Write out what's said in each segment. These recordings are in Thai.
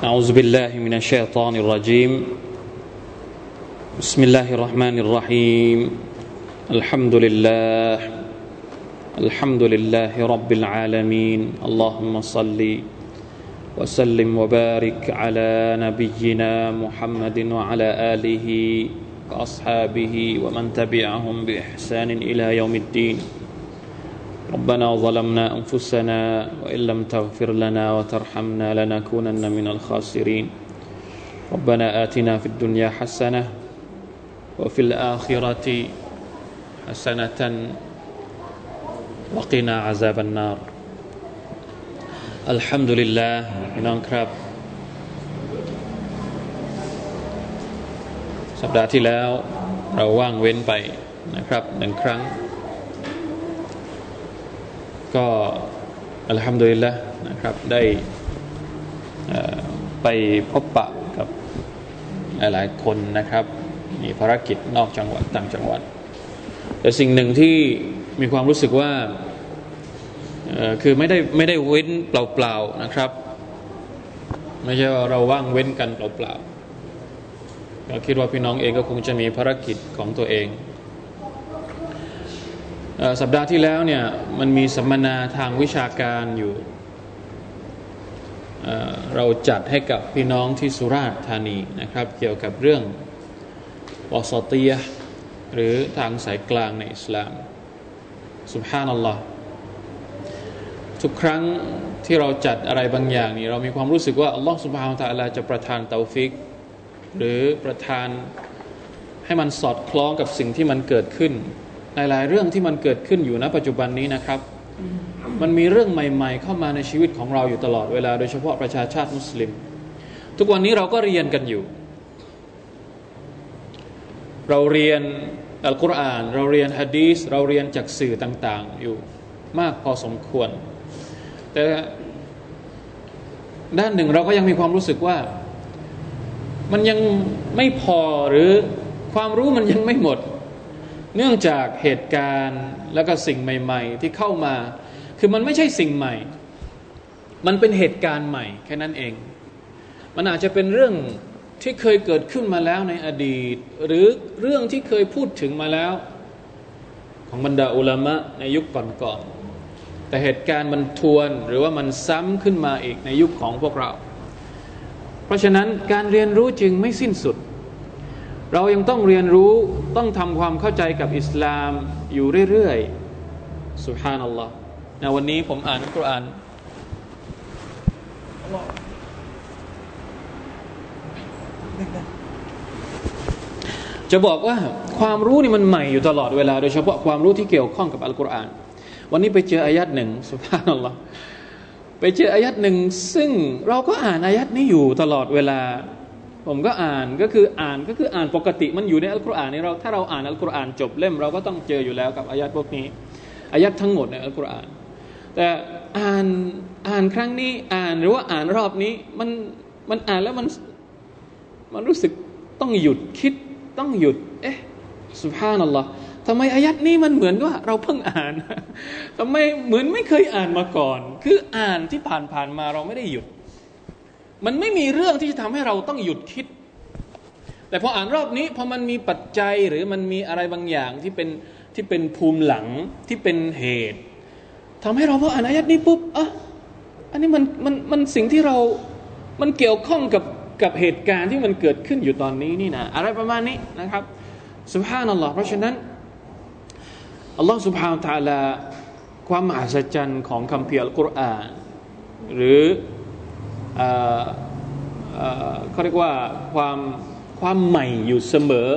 أعوذ بالله من الشيطان الرجيم. بسم الله الرحمن الرحيم. الحمد لله. الحمد لله رب العالمين. اللهم صل وسلم وبارك على نبينا محمد وعلى آله وأصحابه ومن تبعهم بإحسان إلى يوم الدين. ربنا ظلمنا أنفسنا وإن لم تغفر لنا وترحمنا لنكونن من الخاسرين ربنا آتنا في الدنيا حسنة وفي الآخرة حسنة وقنا عذاب النار الحمد لله พี่น้องครับ สัปดาห์ที่แล้วเราว่างเว้นไปนะครับหนึ่งครั้ง ก็อัลฮัมดุลิลละนะครับได้ไปพบปะกับหลายคนนะครับ มีภารกิจนอกจังหวัดต่างจังหวัด แต่สิ่งหนึ่งที่มีความรู้สึกว่าคือไม่ได้ไม่ได้เว้นเปล่าๆนะครับ ไม่ใช่ว่าเราว่างเว้นกันเปล่าๆก็คิดว่าพี่น้องเองก็คงจะมีภารกิจของตัวเอง สัปดาห์ที่แล้วเนี่ยมันมีสัมมนาทางวิชาการอยู่เราจัดให้กับพี่น้องที่สุราษฎร์ธานีนะครับ เกี่ยวกับเรื่องวอสตียหรือทางสายกลางในอิสลามสุบฮานัลลอฮ์ทุกครั้งที่เราจัดอะไรบางอย่างนี่เรามีความรู้สึกว่าอัลลอฮ์สุบฮานตะลาจะประทานเตาฟิก หรือประทานให้มันสอดคล้องกับสิ่งที่มันเกิดขึ้น หลาย ๆ เรื่องที่มันเกิดขึ้นอยู่ณปัจจุบันนี้นะครับ มันมีเรื่องใหม่ ๆ เข้ามาในชีวิตของเราอยู่ตลอดเวลา โดยเฉพาะประชาชาติมุสลิม ทุกวันนี้เราก็เรียนกันอยู่ เราเรียนอัลกุรอาน เราเรียนฮะดีสเราเรียนจากสื่อต่าง ๆ อยู่มากพอสมควร แต่ด้านหนึ่งเราก็ยังมีความรู้สึกว่า มันยังไม่พอหรือความรู้มันยังไม่หมด เนื่องจากเหตุการณ์แล้วก็สิ่งใหม่ ๆ ที่เข้ามา คือมันไม่ใช่สิ่งใหม่ มันเป็นเหตุการณ์ใหม่แค่นั้นเอง มันอาจจะเป็นเรื่องที่เคยเกิดขึ้นมาแล้วในอดีต หรือเรื่องที่เคยพูดถึงมาแล้ว ของบรรดาอุลามะในยุคก่อนๆแต่เหตุการณ์มันทวนหรือว่ามันซ้ำขึ้นมาอีกในยุคของพวกเรา เพราะฉะนั้นการเรียนรู้จึงไม่สิ้นสุด เรายังต้องเรียนรู้ต้องทำความเข้าใจกับอิสลามอยู่เรื่อยๆสุฮานัลลอฮ์นะวันนี้ผมอ่านอัลกุรอานจะบอกว่าความรู้นี่มันใหม่อยู่ตลอดเวลา โดยเฉพาะความรู้ที่เกี่ยวข้องกับอัลกุรอาน วันนี้ไปเจออายัดหนึ่งสุภานัลลอฮ์ไปเจออายัดหนึ่งซึ่งเราก็อ่านอายัดนี้อยู่ตลอดเวลา ผมก็อ่านก็คืออ่านก็คืออ่านปกติมันอยู่ในอัลกุรอานนี่เราถ้าเราอ่านอัลกุรอานจบเล่มเราก็ต้องเจออยู่แล้วกับอายัดพวกนี้อายัดทั้งหมดในอัลกุรอาน แต่อ่านอ่านครั้งนี้อ่านหรือว่าอ่านรอบนี้มันมันอ่านแล้วมันมันรู้สึกต้องหยุดคิดต้องหยุด เอ๊ะสุภาพนัลลอฮ์ทำไมอายัดนี้มันเหมือนว่าเราเพิ่งอ่านทำไมเหมือนไม่เคยอ่านมาก่อน คืออ่านที่ผ่านผ่านมาเราไม่ได้หยุด มันไม่มีเรื่องที่จะทำให้เราต้องหยุดคิด แต่พออ่านรอบนี้พอมันมีปัจจัยหรือมันมีอะไรบางอย่างที่เป็นที่เป็นภูมิหลังที่เป็นเหตุทำให้เราพออ่านอายัดนี้ปุ๊บอะอันนี้มันมันมันสิ่งที่เรา มันเกี่ยวข้องกับกับเหตุการณ์ที่มันเกิดขึ้นอยู่ตอนนี้นี่นะอะไรประมาณนี้นะครับสุภาพนัลลอฮ์เพราะฉะนั้นอัลลอฮ์สุบฮานตะลาความมหัศจรรย์ของคำเพียรอัลกุรอานหรือ เขาเรียกว่าความความใหม่อยู่เสมอ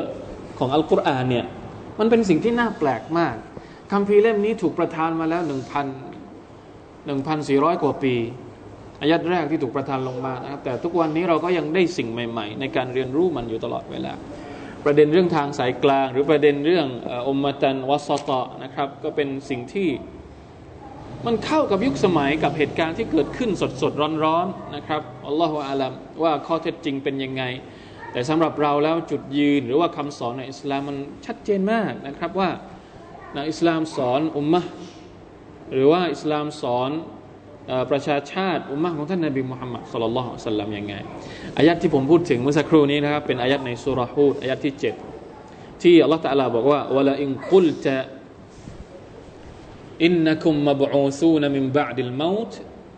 ของอัลกุรอานเนี่ยมันเป็นสิ่งที่น่าแปลกมากคำพีเล่มนี้ถูกประทานมาแล้วหนึ่งพันหนึ่งพันสี่ร้อยกว่าปีอายัดแรกที่ถูกประทานลงมานะครับแต่ทุกวันนี้เราก็ยังได้สิ่งใหม่ ๆ ในการเรียนรู้มันอยู่ตลอดเวลาประเด็นเรื่องทางสายกลาง หรือประเด็นเรื่องอมตันวัสตะนะครับ ก็เป็นสิ่งที่ มันเข้ากับยุคสมัยกับเหตุการณ์ที่เกิดขึ้นสดสดร้อนร้อนนะครับอัลลอฮฺอาลัมว่าข้อเท็จจริงเป็นยังไง แต่สำหรับเราแล้วจุดยืนหรือว่าคำสอนในอิสลามมันชัดเจนมากนะครับว่าในอิสลามสอนอุมมะหรือว่าอิสลามสอนประชาชาติอุมมะของท่านนบีมุฮัมมัดสุลลัลลอฮุสัลลัมยังไงอายะฮฺที่ผมพูดถึงเมื่อสักครู่นี้นะครับเป็นอายะฮฺในซูเราะฮฺฮูดอายะฮฺที่เจ็ดที่อัลลอฮฺ تعالى บอกว่า ولئن قلت إنكم مبعوثون من بعد الموت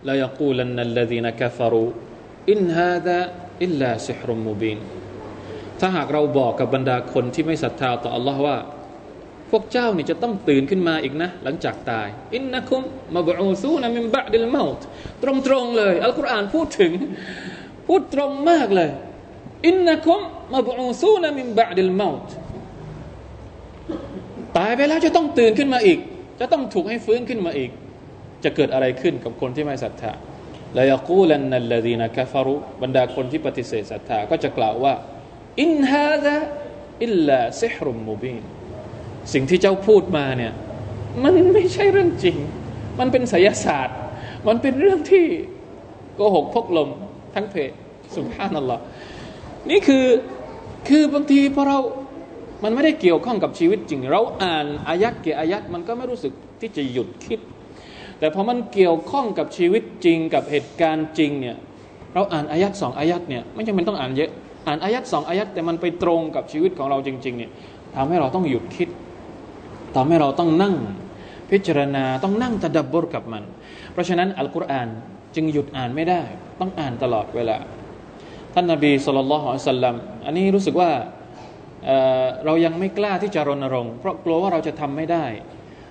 ليقولن الذين كفروا إن هذا إلا سحر مبينถ้าหากเราบอกกับบรรดาคนที่ไม่ศรัทธาต่อ อัลลอฮฺ ว่า พวกเจ้านี่จะต้องตื่นขึ้นมาอีกนะ หลังจากตายإنكم مبعوثون من بعد الموتตรงๆเลย อัลกุรอานพูดถึง พูดตรงมากเลยอินนัคุมมาบูซูนะมินบะดิลมาตตายไปแล้วจะต้องตื่นขึ้นมาอีก จะต้องถูกให้ฟื้นขึ้นมาอีก จะเกิดอะไรขึ้นกับคนที่ไม่ศรัทธาลายกูลันนัลลดีนะกฟารุบรรดาคนที่ปฏิเสธศรัทธาก็จะกล่าวว่า อินฮาดะอิลลาซิฮรุมมูบีนสิ่งที่เจ้าพูดมาเนี่ย มันไม่ใช่เรื่องจริง มันเป็นไสยศาสตร์ มันเป็นเรื่องที่โกหกพกลมทั้งเพศสุภาพนั่นแหละนี่คือคือบางทีพอเรา มันไม่ได้เกี่ยวข้องกับชีวิตจริง เราอ่านอายัดเกี่ยอายัดมันก็ไม่รู้สึกที่จะหยุดคิด แต่พอมันเกี่ยวข้องกับชีวิตจริงกับเหตุการณ์จริงเนี่ยเราอ่านอายัดสองอายัดเนี่ยไม่จำเป็นต้องอ่านเยอะอ่านอายัดสองอายัดแต่มันไปตรงกับชีวิตของเราจริงๆเนี่ยทำให้เราต้องหยุดคิดทำให้เราต้องนั่งพิจารณาต้องนั่งตะดับบรกับมัน เพราะฉะนั้นอัลกุรอานจึงหยุดอ่านไม่ได้ ต้องอ่านตลอดเวลาท่านนาบีสุลต่านละฮ์สัลลัมอันนี้รู้สึกว่า เรายังไม่กล้าที่จะรณรงค์ เพราะกลัวว่าเราจะทำไม่ได้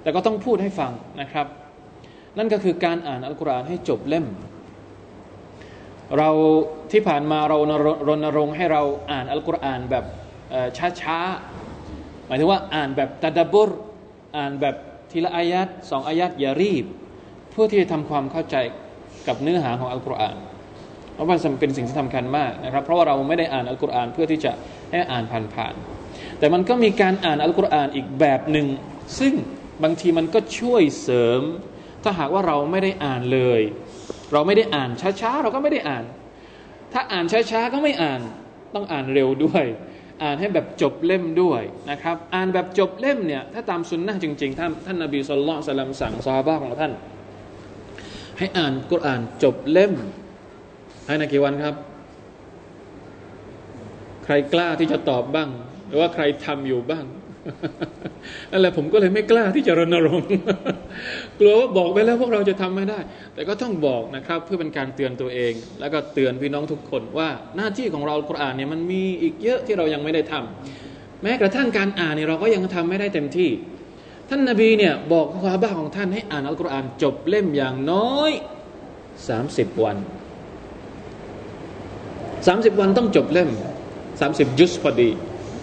แต่ก็ต้องพูดให้ฟังนะครับ นั่นก็คือการอ่านอัลกุรอานให้จบเล่ม เราที่ผ่านมาเรารณรงค์ให้เราอ่านอัลกุรอานแบบช้าๆหมายถึงว่าอ่านแบบตะดับบุรอ่านแบบทีละอายัดสองอายัดอย่ารีบ เพื่อที่จะทำความเข้าใจกับเนื้อหาของอัลกุรอานเพราะว่าเป็นสิ่งที่สำคัญมากนะครับ เพราะว่าเราไม่ได้อ่านอัลกุรอานเพื่อที่จะ ให้อ่านผ่านๆแต่มันก็มีการอ่านอัลกุรอานอีกแบบหนึ่ง ซึ่งบางทีมันก็ช่วยเสริม ถ้าหากว่าเราไม่ได้อ่านเลย เราไม่ได้อ่านช้าๆเราก็ไม่ได้อ่าน ถ้าอ่านช้าๆก็ไม่อ่านต้องอ่านเร็วด้วย อ่านให้แบบจบเล่มด้วยนะครับอ่านแบบจบเล่มเนี่ยถ้าตามสุนนะจริงๆท่านท่านนบีสุลต่านสลัมสั่งซาบ้าของท่าน ให้อ่านกุรอานจบเล่มภายในกี่วันครับ ใครกล้าที่จะตอบบ้าง หรือว่าใครทำอยู่บ้างนั่นแหละผมก็เลยไม่กล้าที่จะรณรงค์กลัวว่าบอกไปแล้วพวกเราจะทำไม่ได้ แต่ก็ต้องบอกนะครับ เพื่อเป็นการเตือนตัวเอง แล้วก็เตือนพี่น้องทุกคนว่าหน้าที่ของเราคุรอานเนี่ยมันมีอีกเยอะที่เรายังไม่ได้ทำแม้กระทั่งการอ่านเนี่ยเราก็ยังทำไม่ได้เต็มที่ ท่านนาบีเนี่ยบอกควาบ้าของท่านให้อ่านอัลกุรอานจบเล่มอย่างน้อยสามสิบวันสามสิบวันต้องจบเล่ม สามสิบยุสพอดี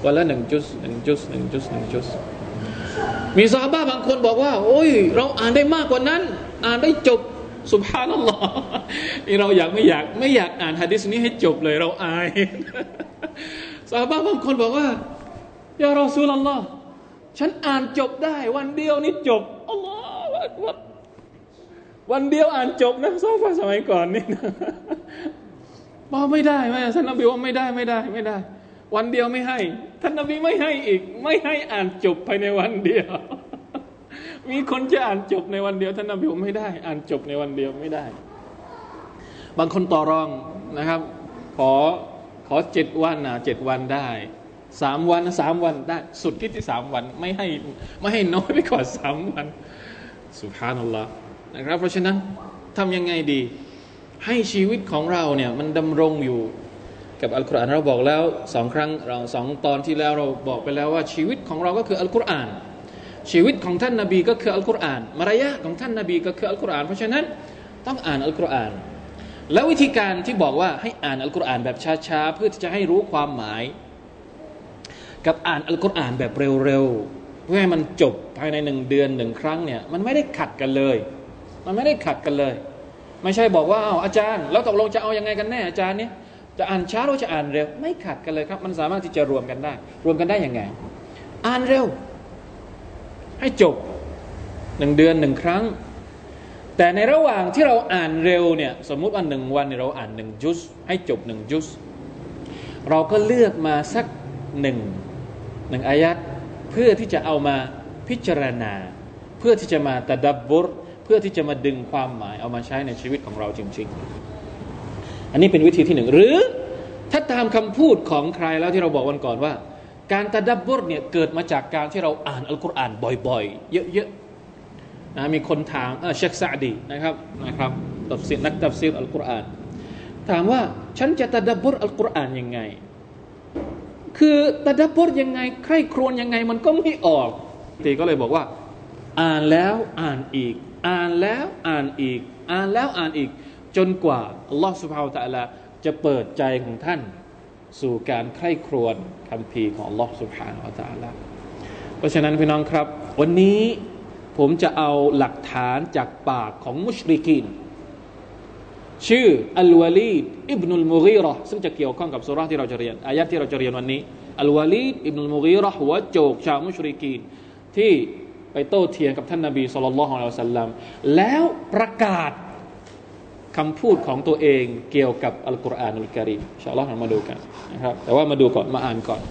วันละหนึ่งจุสหนึ่งจุสหนึ่งจุสหนึ่งจุสมีซาบ้าบางคนบอกว่า โอ้ย เราอ่านได้มากกว่านั้น อ่านได้จบสุภาพนัลลอฮ์นี่เราอยากไม่อยากไม่อยากอ่านฮะดิษนี้ให้จบเลยเราอายซาบ้าบางคนบอกว่ายารอซูลลอฮ์ฉันอ่านจบได้ วันเดียวนี่จบอัลลอฮ์วันเดียวอ่านจบนะซาบ้าสมัยก่อนนี่นะ บอกไม่ได้ไหมท่านนบีว่าไม่ได้ไม่ได้ไม่ได้ วันเดียวไม่ให้ ท่านนบีไม่ให้อีก ไม่ให้อ่านจบภายในวันเดียว มีคนจะอ่านจบในวันเดียว ท่านนบีไม่ได้ อ่านจบในวันเดียวไม่ได้ บางคนต่อรองนะครับ ขอขอเจ็ดวันนะเจ็ดวันได้สามวันสามวันได้ สุดที่ที่สามวันไม่ให้ไม่ให้น้อยไปกว่าสามวันสุภานัลลอฮ์นะครับ เพราะฉะนั้นทำยังไงดี ให้ชีวิตของเราเนี่ยมันดำรงอยู่กับอัลกุรอานเราบอกแล้วสองครั้งเราสองตอนที่แล้วเราบอกไปแล้วว่าชีวิตของเราก็คืออัลกุรอาน ชีวิตของท่านนาบีก็คืออัลกุรอาน มารยาของท่านนาบีก็คืออัลกุรอานเพราะฉะนั้นต้องอ่านอัลกุรอาน แล้ววิธีการที่บอกว่าให้อ่านอัลกุรอานแบบช้าๆเพื่อที่จะให้รู้ความหมาย กับอ่านอัลกุรอานแบบเร็วๆเพื่อให้มันจบภายในหนึ่งเดือนหนึ่งครั้งเนี่ยมันไม่ได้ขัดกันเลย มันไม่ได้ขัดกันเลย ไม่ใช่บอกว่าอ้าวอาจารย์ แล้วตกลงจะเอาอยัางไงกันแน่อาจารย์เนี่ยจะอ่านช้าหรือจะอ่านเร็ว ไม่ขัดกันเลยครับ มันสามารถที่จะรวมกันได้ รวมกันได้ยังไง อ่านเร็ว ให้จบหนึ่งเดือนหนึ่งครั้ง แต่ในระหว่างที่เราอ่านเร็วเนี่ยสมมุติว่าหนึ่งวันเราอ่านหนึ่งจุสให้จบหนึ่งจุสเราก็เลือกมาสักหนึ่งหนึ่งอายัดเพื่อที่จะเอามาพิจารณา เพื่อที่จะมาتدبر เพื่อที่จะมาดึงความหมายเอามาใช้ในชีวิตของเราจริง ๆ อันนี้เป็นวิธีที่หนึ่งหรือถ้าตามคำพูดของใครแล้วที่เราบอกวันก่อนว่า การ تدبر เนี่ยเกิดมาจากการที่เราอ่านอัลกุรอานบ่อยๆ เยอะๆนะมีคนถามเชคซาดีนะครับนะครับตัฟซีรนักตัฟซีรอัลกุรอานถามว่าฉันจะتدبر อัลกุรอานยังไง คือตะดับบทยังไง ใครครวญยังไงมันก็ไม่ออกตีก็เลยบอกว่า อ่านแล้วอ่านอีก อ่านแล้วอ่านอีก อ่านแล้วอ่านอีก จนกว่าอัลลอฮฺสุบฮาวตะลาจะเปิดใจของท่าน สู่การใคร่ครวญคำพีของอัลลอฮฺสุบฮานาอัลตะลาเพราะฉะนั้นพี่น้องครับ วันนี้ผมจะเอาหลักฐานจากปากของมุชริกินชื่ออัลวาลีดอิบนุลมุกีรอซึ่งจะเกี่ยวข้องกับสุราที่เราจะเรียนอายะที่เราจะเรียนวันนี้อัลวาลีดอิบนุลมุกีรอหัวโจกชาวมุชริกีนที่ ไปโต้เถียงกับท่านนาบีสุลต่านละฮ์อัลสัลลัมแล้วประกาศคำพูดของตัวเองเกี่ยวกับอัลกุรอานอัลกิริมชาลอฮ์มาดูกันนะครับแต่ว่ามาดูก่อนมาอ่านก่อน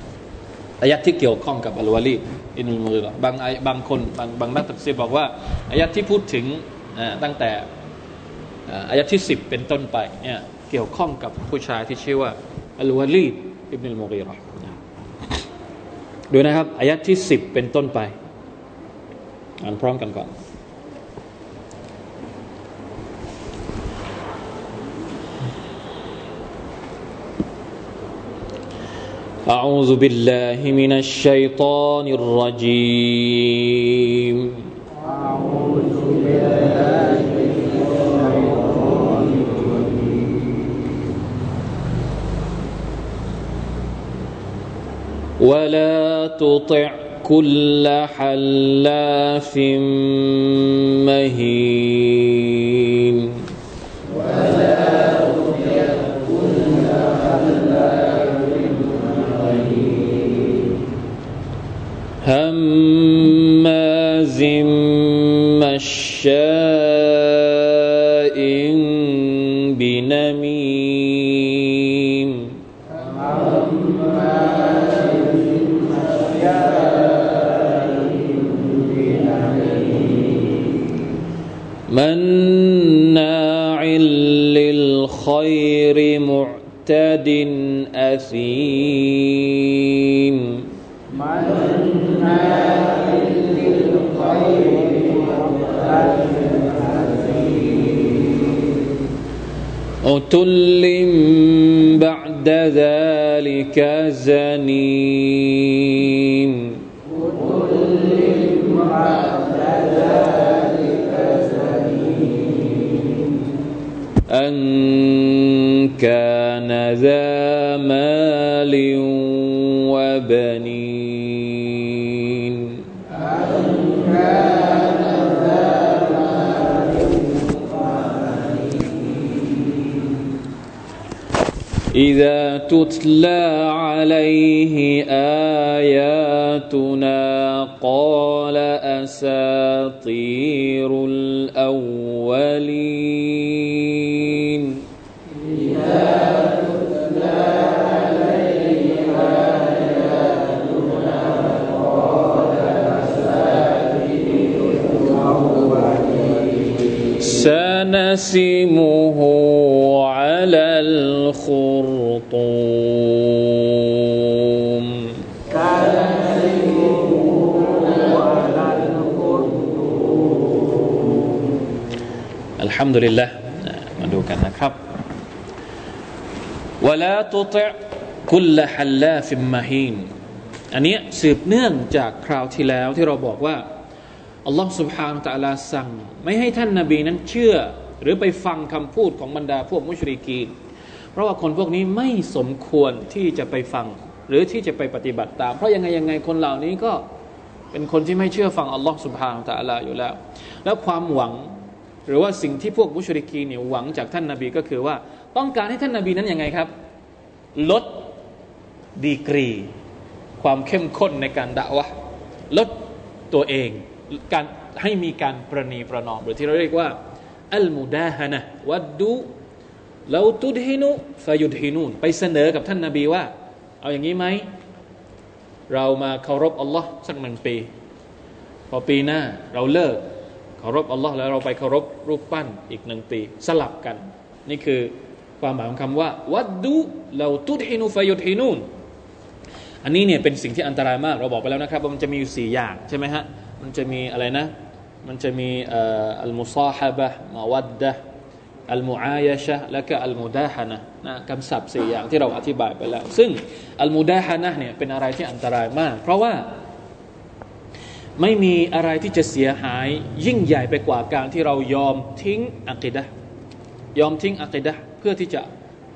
อายะที่เกี่ยวข้องกับอัลวาลีอินุลมุกีรอบางบางคนบางบางนักตักซีบอกว่าอายะที่พูดถึงตั้งแต่อายะที่สิบเป็นต้นไปเนี่ยเกี่ยวข้องกับผู้ชายที่ชื่อว่าอัลวาลีอิบนุลมุกีรอดูนะครับอายะที่สิบเป็นต้นไป อ่านพร้อมกันก่อน أعوذ بالله من الشيطان الرجيم أعوذ بالله من الشيطان الرجيم ولا تطع كل حلاف مهين. للخير معتد أثيم. عتل بعد ذلك زنيم. أن كان ذا مال وبنين. إذا تتلى عليه آياتنا قال أساطير سنسمه على الخرطوم الحمد لله มาดูกันนะครับ ولا تطع كل حلاف مهين อันนี้สืบเนื่องจากคราวที่แล้วที่เราบอกว่าอัลลอฮ์ سبحانه และ تعالى สั่ง ไม่ให้ท่านนาบีนั้นเชื่อ หรือไปฟังคำพูดของบรรดาพวกมุชริกีนเพราะว่าคนพวกนี้ไม่สมควรที่จะไปฟัง หรือที่จะไปปฏิบัติตาม เพราะยังไงยังไงคนเหล่านี้ก็เป็นคนที่ไม่เชื่อฟังอัลลอฮ์สุบฮานตะอัลาอยู่แล้ว แล้วความหวังหรือว่าสิ่งที่พวกมุชริกีเนี่ยหวังจากท่านนาบีก็คือว่า ต้องการให้ท่านนาบีนั้นยังไงครับ ลดดีกรี ความเข้มข้นในการด่าวะลดตัวเองการให้มีการประนีประนอมหรือที่เราเรียกว่า อัลมุดาฮนะวัดดูเราตุดฮินุฟายุดฮินูนไปเสนอกับท่านนาบีว่า เอาอย่างนี้ไหม เรามาเคารพอัลลอฮ์สักหนึ่งปี พอปีหน้าเราเลิกเคารพอัลลอฮ์แล้วเราไปเคารพรูปปั้นอีกหนึ่งปี สลับกัน นี่คือความหมายของคำว่า วัดดูเราตุดฮินูฟยุดฮินูนอันนี้เนี่ยเป็นสิ่งที่อันตรายมาก เราบอกไปแล้วนะครับว่ามันจะมีอยู่สี่อย่างใช่ไหมฮะมันจะมีอะไรนะ มันจะมีอัลมุซาฮะบะมาวัดดะอัลมุอายชะและก็อัลมุดาฮานะนะคำศัพท์สี่อย่างที่เราอธิบายไปแล้ว ซึ่งอัลมุดาฮานะเนี่ยเป็นอะไรที่อันตรายมาก เพราะว่าไม่มีอะไรที่จะเสียหายยิ่งใหญ่ไปกว่าการที่เรายอมทิ้งอักิดะยอมทิ้งอักิดะเพื่อที่จะ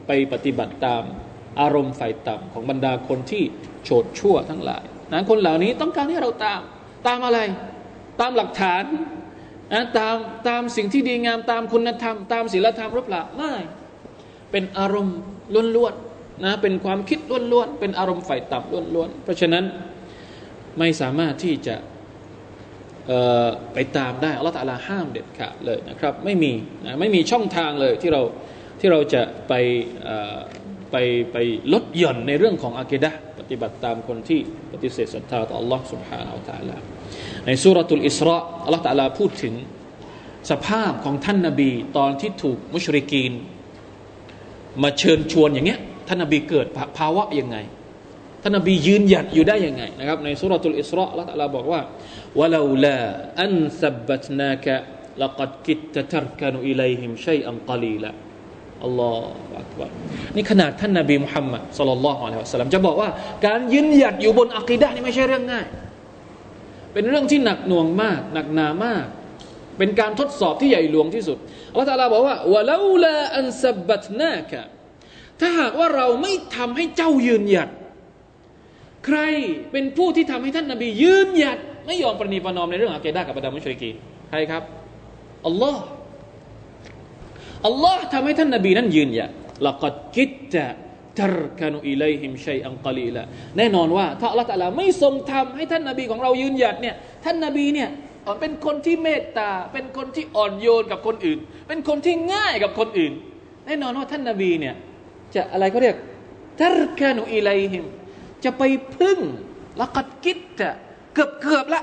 ไปปฏิบัติตามอารมณ์ไฟต่ำของบรรดาคนที่โฉดชั่วทั้งหลายนั้นคนเหล่านี้ต้องการให้เราตามตามอะไร ตามหลักฐานนะตามตามสิ่งที่ดีงามตามคุณธรรม ตามศีลธรรมหรือเปล่าไม่เป็นอารมณ์ล้วนๆนะเป็นความคิดล้วนๆเป็นอารมณ์ไฟต่ำล้วนๆเพราะฉะนั้นไม่สามารถที่จะไปตามได้อัลลอฮฺตาลาห้ามเด็ดขาดเลยนะครับ ไม่มีนะไม่มีช่องทางเลยที่เราที่เราจะไปไปไปลดหย่อนในเรื่องของอาเกดะ ฏิบัติตามคนที่ปฏิเสธศรัทธาต่อ Allah سبحانه และ تعالى ในสุรตุลอิสระอัลลอฮฺตาลาพูดถึงสภาพของท่านนาบีตอนที่ถูกมุชริกีน มาเชิญชวนอย่างเงี้ยท่านนาบีเกิดภาวะยังไงท่านนบียืนหยัดอยู่ได้ยังไงนะครับในสุรทูลอิสราละตัลลาบอกว่าวะลาลาอันซับบัตนากะ لقد كدت تركن إليهم شيئا قليلا อัลล อฮฺอักบารนี่ขนาดท่านนบีมุฮัมมัดสุลลัลลอฮุอะลัยฮิวะสัลลัมจะบอกว่าการยืนหยัดอยู่บนอัคีดะนี่ไม่ใช่เรื่องง่าย เป็นเรื่องที่หนักหน่วงมาก หนักหนามาก เป็นการทดสอบที่ใหญ่หลวงที่สุดอัลลอฮฺตาลาบอกว่าวะลาลาอันซับบัตนากะถ้าหากว่าเราไม่ทำให้เจ้ายืนหยัด ใครเป็นผู้ที่ทำให้ท่านนาบียืนหยัด ไม่ยอมประนีประนอมในเรื่องอาเกดากับบรรดามุชริกีใครครับอัลลอฮ์ อัลลอฮ์ทำให้ท่านนาบีนั้นยืนยัดละกัดกิดจะทรกานุอิเลหิมชัยอังกลีละแน่นอนว่าถ้าอัลลอฮ์ตะลาไม่ทรงทำให้ท่านนาบีของเรายืนหยัดเนี่ยท่านนาบีเนี่ยเป็นคนที่เมตตา เป็นคนที่อ่อนโยนกับคนอื่น เป็นคนที่ง่ายกับคนอื่น แน่นอนว่าท่านนาบีเนี่ยจะอะไรเขาเรียกทรกานุอิเลหิมจะไปพึ่งละกัดกิดจะเกือบเกือบละ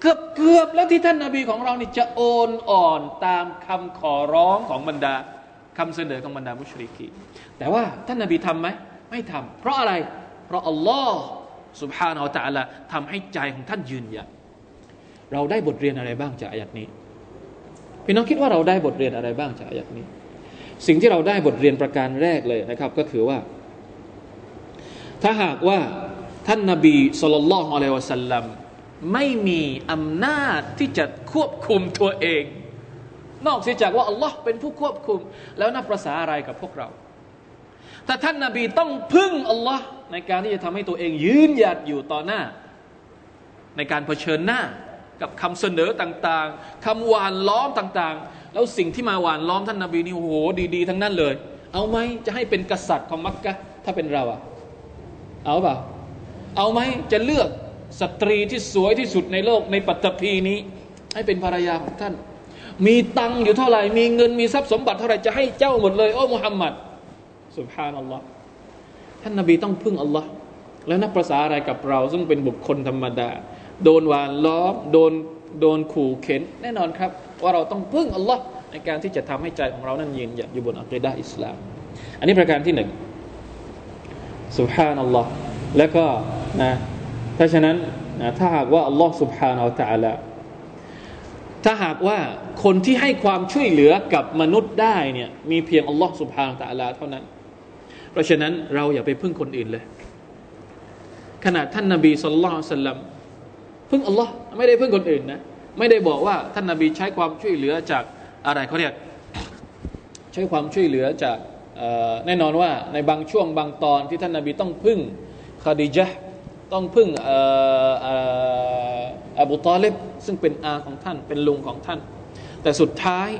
เกือบเกือบแล้วที่ท่านนาบีของเรานี่จะโอนอ่อนตามคำขอร้องของบรรดา คำเสนอของบรรดามุชริกีแต่ว่าท่านนาบีทํำไหมไม่ทำ เพราะอะไร เพราะอัลลอฮ์สุบฮานาอัลตะละทำให้ใจของท่านยืนหยัดเราได้บทเรียนอะไรบ้างจากอายัดนี้พี่น้องคิดว่าเราได้บทเรียนอะไรบ้างจากอายัดนี้ สิ่งที่เราได้บทเรียนประการแรกเลยนะครับ ก็คือว่า ถ้าหากว่าท่านนาบีสุลต่านละฮ์อะลัยวะสัลลัม ไม่มีอำนาจที่จะควบคุมตัวเอง นอกเสียจากว่าอัลลอฮ์เป็นผู้ควบคุม แล้วนับประษาอะไรกับพวกเราถ้าท่านนาบีต้องพึ่งอัลลอฮ์ในการที่จะทำให้ตัวเองยืนหยัดอยู่ต่อหน้า ในการเผชิญหน้ากับคำเสนอต่างๆคำหวานล้อมต่างๆ แล้วสิ่งที่มาหวานล้อมท่านนาบีนี่โอ้โหดีๆ ทั้งนั้นเลย เอาไหมจะให้เป็นกษัตริย์ของมักกะถ้าเป็นเราอะเอาเปล่าเอาไหมจะเลือก สตรีที่สวยที่สุดในโลกในปัตตภีนี้ ให้เป็นภรรยาของท่าน มีตังอยู่เท่าไหร่ มีเงินมีทรัพย์สมบัติเท่าไหร่จะให้เจ้าหมดเลยโอ้มุฮัมมัดสุบฮานัลลอฮ์ท่านนบีต้องพึ่งอัลลอฮ์แล้วนับภาษาอะไรกับเรา ซึ่งเป็นบุคคลธรรมดา โดนวานล้อมโดนโดนขู่เข็น แน่นอนครับ ว่าเราต้องพึ่งอัลลอฮ์ในการที่จะทำให้ใจของเรานั้นยืนหยัดอยู่บนอัคดาอิสลาม อันนี้ประการที่หนึ่งสุบฮานัลลอฮ์แล้วก็นะ ถ้าฉะนั้นนะถ้าหากว่าอัลลอฮ์สุบฮานาอัลตะละถ้าหากว่าคนที่ให้ความช่วยเหลือกับมนุษย์ได้เนี่ยมีเพียงอัลลอฮ์สุบฮานาอัลตะละเท่านั้น เพราะฉะนั้นเราอย่าไปพึ่งคนอื่นเลยขนาดท่านนาบีสุลต่านสัลลัมพึ่งอัลลอฮ์ไม่ได้พึ่งคนอื่นนะไม่ได้บอกว่าท่านนาบีใช้ความช่วยเหลือจากอะไรเขาเรียกใช้ความช่วยเหลือจากแน่นอนว่าในบางช่วงบางตอนที่ท่านนาบีต้องพึ่งคาดิจ์ ต้องพึ่งอบูตอเลบซึ่งเป็นอาของท่าน เป็นลุงของท่าน แต่สุดท้าย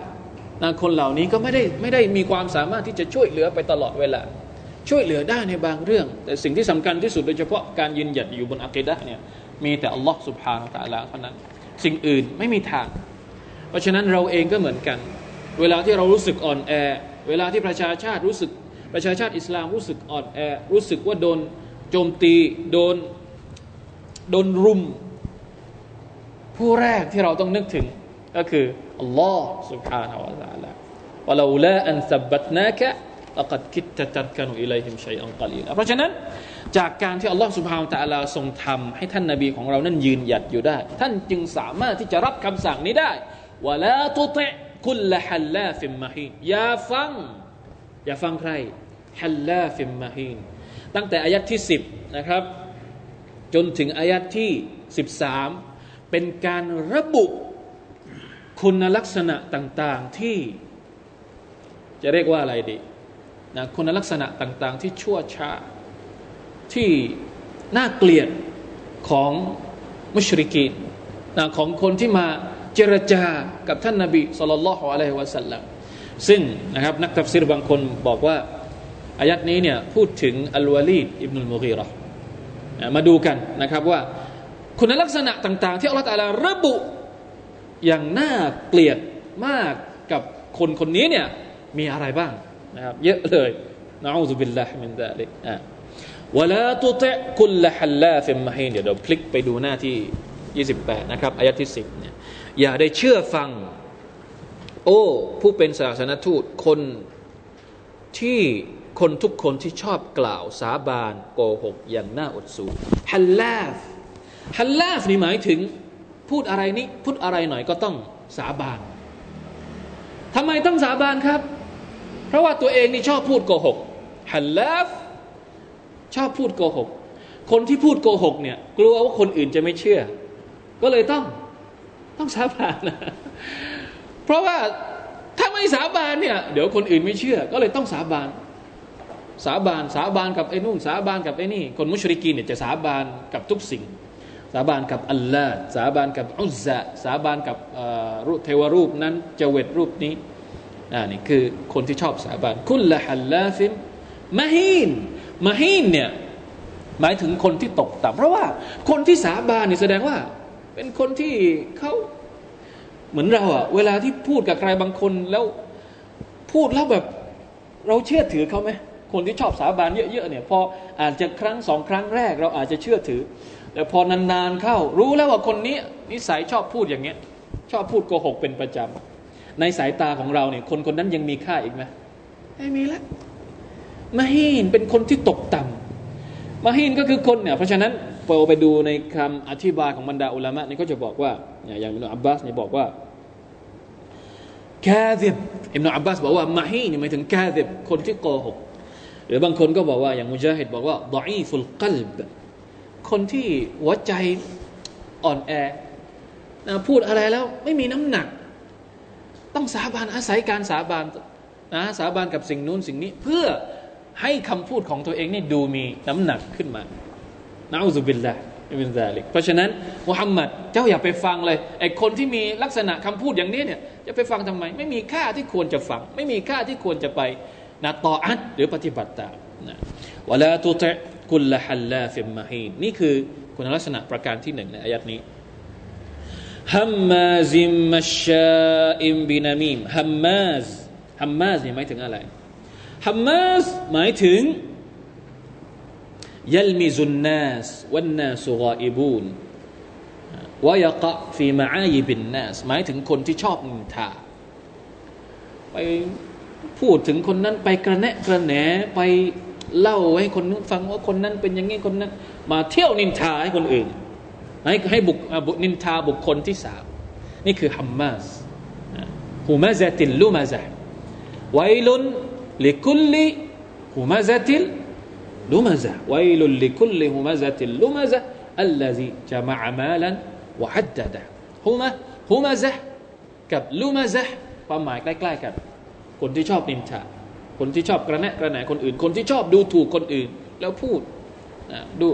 นะคนเหล่านี้ก็ไม่ได้ไม่ได้มีความสามารถที่จะช่วยเหลือไปตลอดเวลา ช่วยเหลือได้ในบางเรื่อง แต่สิ่งที่สำคัญที่สุดโดยเฉพาะการยืนหยัดอยู่บนอักิดะเนี่ยมีแต่อัลลอฮ์สุบฮานาตะลาเท่านั้น สิ่งอื่นไม่มีทาง เพราะฉะนั้นเราเองก็เหมือนกัน เวลาที่เรารู้สึกอ่อนแอ เวลาที่ประชาชาติรู้สึกประชาชาติอิสลามรู้สึกอ่อนแอรู้สึกว่าโดนโจมตีโดน โดนรุม ผู้แรกที่เราต้องนึกถึง ก็คืออัลลอฮ์ سبحانه และ تعالى ولولا أن ثبتناك لقد كدت تركن إليهم شيئا قليلا เพราะฉะนั้นจากการที่อัลลอฮ์ سبحانه และ تعالى ทรงทำให้ท่านนบีของเรานั้นยืนหยัดอยู่ได้ ท่านจึงสามารถที่จะรับคำสั่งนี้ได้วะลาตุติคุลฮัลลาฟิมมาฮีนอย่าฟัง อย่าฟังใครฮัลลาฟิมมาฮีนตั้งแต่อายัดที่10นะครับ จนถึงอายัดที่ 13 เป็นการระบุคุณลักษณะต่างๆที่จะเรียกว่าอะไรดีนะคุณลักษณะต่างๆ ที่ชั่วช้าที่น่าเกลียดของมุชริกีนนะของคนที่มาเจรจากับท่านนาบีสุลต่านละฮ์อะลัยฮิวะสัลลัมซึ่งนะครับนักตัฟซีรบางคนบอกว่าอายะฮฺนี้เนี่ยพูดถึงอัลวาลีดอิบนุลมุกีรอ มาดูกันนะครับว่าคุณลักษณะต่าง ๆ ที่อัลลอฮฺ تعالىระบุอย่างน่าเกลียดมากกับคนคนนี้เนี่ยมีอะไรบ้างนะครับเยอะเลยنعوذ بالله من ذلكอ่า ولا تطع كل حلاف مهينเดี๋ยวเราคลิกไปดูหน้าที่ 28 นะครับอายะที่ 10เนี่ยอย่าได้เชื่อฟัง โอ้ ผู้เป็นศาสนทูตคนที่ คนทุกคนที่ชอบกล่าวสาบานโกหกอย่างน่าอดสูฮัลลาฟฮัลลาฟนี่หมายถึงพูดอะไรนี้พูดอะไรหน่อยก็ต้องสาบานทำไมต้องสาบานครับ เพราะว่าตัวเองนี่ชอบพูดโกหกฮัลลาฟชอบพูดโกหก คนที่พูดโกหกเนี่ยกลัวว่าคนอื่นจะไม่เชื่อ ก็เลยต้องต้องสาบานนะเพราะว่าถ้าไม่สาบานเนี่ยเดี๋ยวคนอื่นไม่เชื่อ ก็เลยต้องสาบาน สาบานสาบานกับไอ้นู่นสาบานกับไอ้นี่ คนมุชริกีนเนี่ยจะสาบานกับทุกสิ่ง สาบานกับอัลลอฮ์สาบานกับอุซะสาบานกับรูปเทวรูปนั้นเจเวตรูปนี้นี่คือคนที่ชอบสาบานคุลละฮัลลาฟิมมะฮีนมะฮีนเนี่ยหมายถึงคนที่ตกต่ำเพราะว่าคนที่สาบานนี่แสดงว่า เป็นคนที่เขาเหมือนเราอะเวลาที่พูดกับใครบางคนแล้วพูดแล้วแบบเราเชื่อถือเขาไหม คนที่ชอบสาบานเยอะๆเนี่ยพออาจจะครั้งสองครั้งแรกเราอาจจะเชื่อถือ แต่พอนานๆเข้ารู้แล้วว่าคนนี้นิสัยชอบพูดอย่างเงี้ย ชอบพูดโกหกเป็นประจำในสายตาของเราเนี่ยคนคนนั้นยังมีค่าอีกไหมไม่มีละมาฮีนเป็นคนที่ตกต่ำมาฮีนก็คือคนเนี่ยเพราะฉะนั้นพอไปดูในคำอธิบายของบรรดาอุลามะนี่ก็จะบอกว่าอย่างอิบนุอับบาสเนี่ยบอกว่าแคซิบอิบนุอับบาสบอกว่ามาฮีนหมายถึงแคซิบคนที่โกหกห รือบางคนก็บอกว่าอย่างมุจาฮิดบอกว่าดออีฟุลกัลบคนที่หัวใจอ่อนแอนะพูดอะไรแล้วไม่มีน้ำหนัก ต้องสาบานอาศัยการสาบานนะสาบานกับสิ่งนู้นสิ่งนี้ เพื่อให้คำพูดของตัวเองนี่ดูมีน้ำหนักขึ้นมานะอุบิลละบินซาลิกเพราะฉะนั้นมุฮัมมัดเจ้าอย่าไปฟังเลยไอ้คนที่มีลักษณะคำพูดอย่างนี้เนี่ยจะไปฟังทำไม ไม่มีค่าที่ควรจะฟัง ไม่มีค่าที่ควรจะไป นะต่ออัดหรือปฏิบัติตามนะวลาตุตกุลละฮัลลาฟิมมาฮีนนี่คือคุณลักษณะประการที่หนึ่งในอายัดนี้ฮัมมาซิมมัชชาอิมบินามีมฮัมมาซฮัมมาซนี่หมายถึงอะไรฮัมมาซหมายถึงยัลมิซุนนัสวันนาสุกอิบูนวยกะฟีมาอายิบินนัสหมายถึงคนที่ชอบนินทาไป พูดถึงคนนั้นไปกระแนะกระแหนไปเล่าให้คนนู้นฟังว่าคนนั้นเป็นอย่างนี้คนนั้น มาเที่ยวนินทาให้คนอื่น ให้ให้บุกบุนินทาบุคคลที่สามนี่คือฮัมมาสฮูมาซาติลลูมาซาไวลุนลิคุลลิฮูมาซาติลลูมาซาไวลุนลิคุลลิฮูมาซาติลลูมาซา الذي جمع مالا وعدده ฮูมาฮูมาซากับลูมาซาความหมายใกล้ๆกัน คนที่ชอบนินทาคนที่ชอบกระแนะกระแหนคนอื่น คนที่ชอบดูถูกคนอื่น แล้วพูดนะดู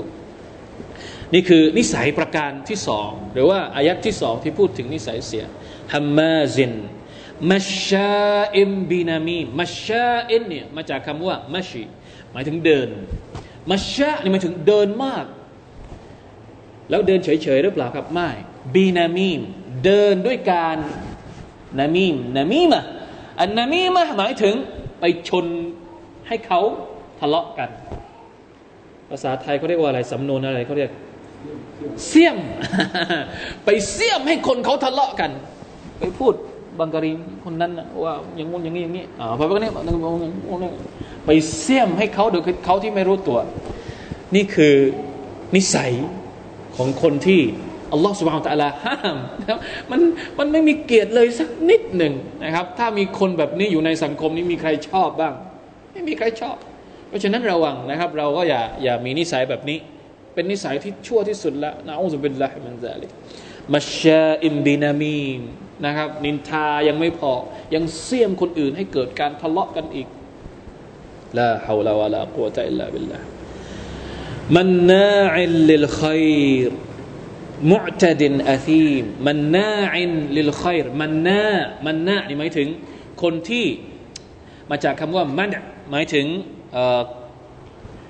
นี่คือนิสัยประการที่สองหรือว่าอายัดที่สองที่พูดถึงนิสัยเสียฮัมมาซินมัชชาอิมบินามีมัชชาอินเนี่ยมาจากคำว่ามัชีหมายถึงเดินมัชชานี่หมายถึงเดินมาก แล้วเดินเฉยๆหรือเปล่าครับไม่บีนามีมเดินด้วยการนามีมนามีมะ อันนามีมะหมายถึงไปชนให้เขาทะเลาะกัน ภาษาไทยเขาเรียกว่าอะไรสำนวนอะไรเขาเรียกเสี่ยม ไปเสี่ยมให้คนเขาทะเลาะกัน ไปพูดบังการีคนนั้นว่าอย่างงู้นอย่างนี้อย่างนี้อ่าพอไปนี้ไปเสี่ยมให้เขาโดยเขาที่ไม่รู้ตัว นี่คือนิสัยของคนที่ อัลลอฮฺ سبحانه وتعالىห้ามนะมันมันไม่มีเกียรติเลยสักนิดหนึ่งนะครับ ถ้ามีคนแบบนี้อยู่ในสังคมนี้มีใครชอบบ้าง ไม่มีใครชอบ เพราะฉะนั้นระวังนะครับ เราก็อย่าอย่ามีนิสัยแบบนี้ เป็นนิสัยที่ชั่วที่สุดละنعوذ بالله من ذلك مشاء بنميمนะครับ นินทายังไม่พอ ยังเสี้ยมคนอื่นให้เกิดการทะเลาะกันอีกلا حول ولا قوة إلا بالله مناع للخير معتد أثيم مناع للخير مناع مناع นี่หมายถึงคนที่มาจากคำว่ามันหมายถึงเออ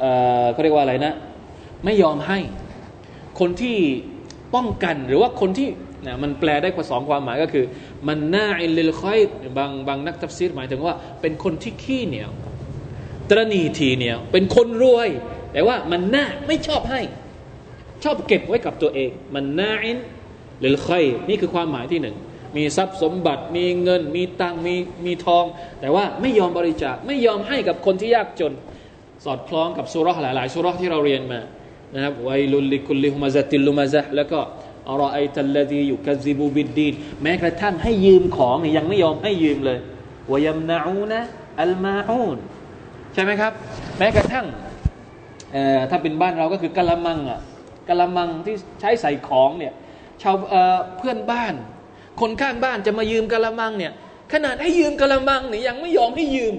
เออเขาเรียกว่าอะไรนะ ไม่ยอมให้ คนที่ป้องกันหรือว่าคนที่นะมันแปลได้กว่าสองความหมายก็คือ مناع للخيرบางบางนักตัฟซีรหมายถึงว่า เป็นคนที่ขี้เหนียวตระหนี่ขี้เหนียวเป็นคนรวย แต่ว่าمناع ไม่ชอบให้ ชอบเก็บไว้กับตัวเอง مناع للخير นี่คือความหมายที่หนึ่งมีทรัพย์สมบัติมีเงิน มีตังมีมีทอง แต่ว่าไม่ยอมบริจาคไม่ยอมให้กับคนที่ยากจน สอดคล้องกับซูเราะฮฺหลาย ๆ ซูเราะฮฺที่เราเรียนมานะครับويل لكل همزة لمزةแล้วก็أرأيت الذي يكذب بالدينแม้กระทั่งให้ยืมของนี่ยังไม่ยอมให้ยืมเลยวายัมนาอูนะอัลมาอูนใช่ไหมครับ แม้กระทั่งถ้าเป็นบ้านเราก็คือกะละมังอะ กะละมังที่ใช้ใส่ของเนี่ยชาวเพื่อนบ้าน คนข้างบ้านจะมายืมกะละมังเนี่ยขนาดให้ยืมกะละมังเนี่ยยังไม่ยอมให้ยืม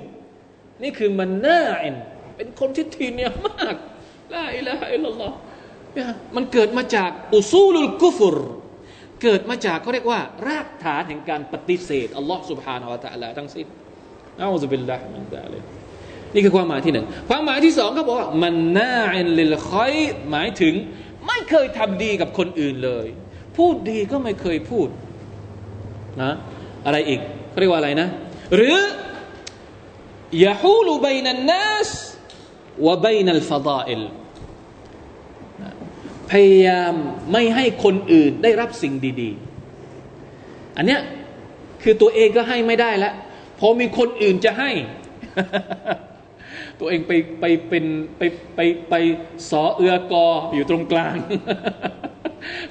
นี่คือมันน่าเอ็นเป็นคนที่ทีเนียมากลาอิลาฮะอิลลัลลอฮ์มันเกิดมาจากอุซูลุลกุฟร เกิดมาจากเขาเรียกว่า รากฐานแห่งการปฏิเสธอัลลอฮ์ سبحانه และ تعالى ทั้งสิ้นอาอุบิลลาฮิมินซาลินี่คือความหมายที่หนึ่ง ความหมายที่สองเขาบอกว่ามันน่าอินลิลคอยหมายถึง ไม่เคยทำดีกับคนอื่นเลย พูดดีก็ไม่เคยพูดนะอะไรอีกเขาเรียกว่าอะไรนะ หรือยาฮูลูบัยนันนัสวะบัยนัลฟาดาอิลพยายามไม่ให้คนอื่นได้รับสิ่งดีๆ อันเนี้ยคือตัวเองก็ให้ไม่ได้แล้วพอมีคนอื่นจะให้ ตัวเองไปไปเป็นไปไปไปสอเอือกออยู่ตรงกลาง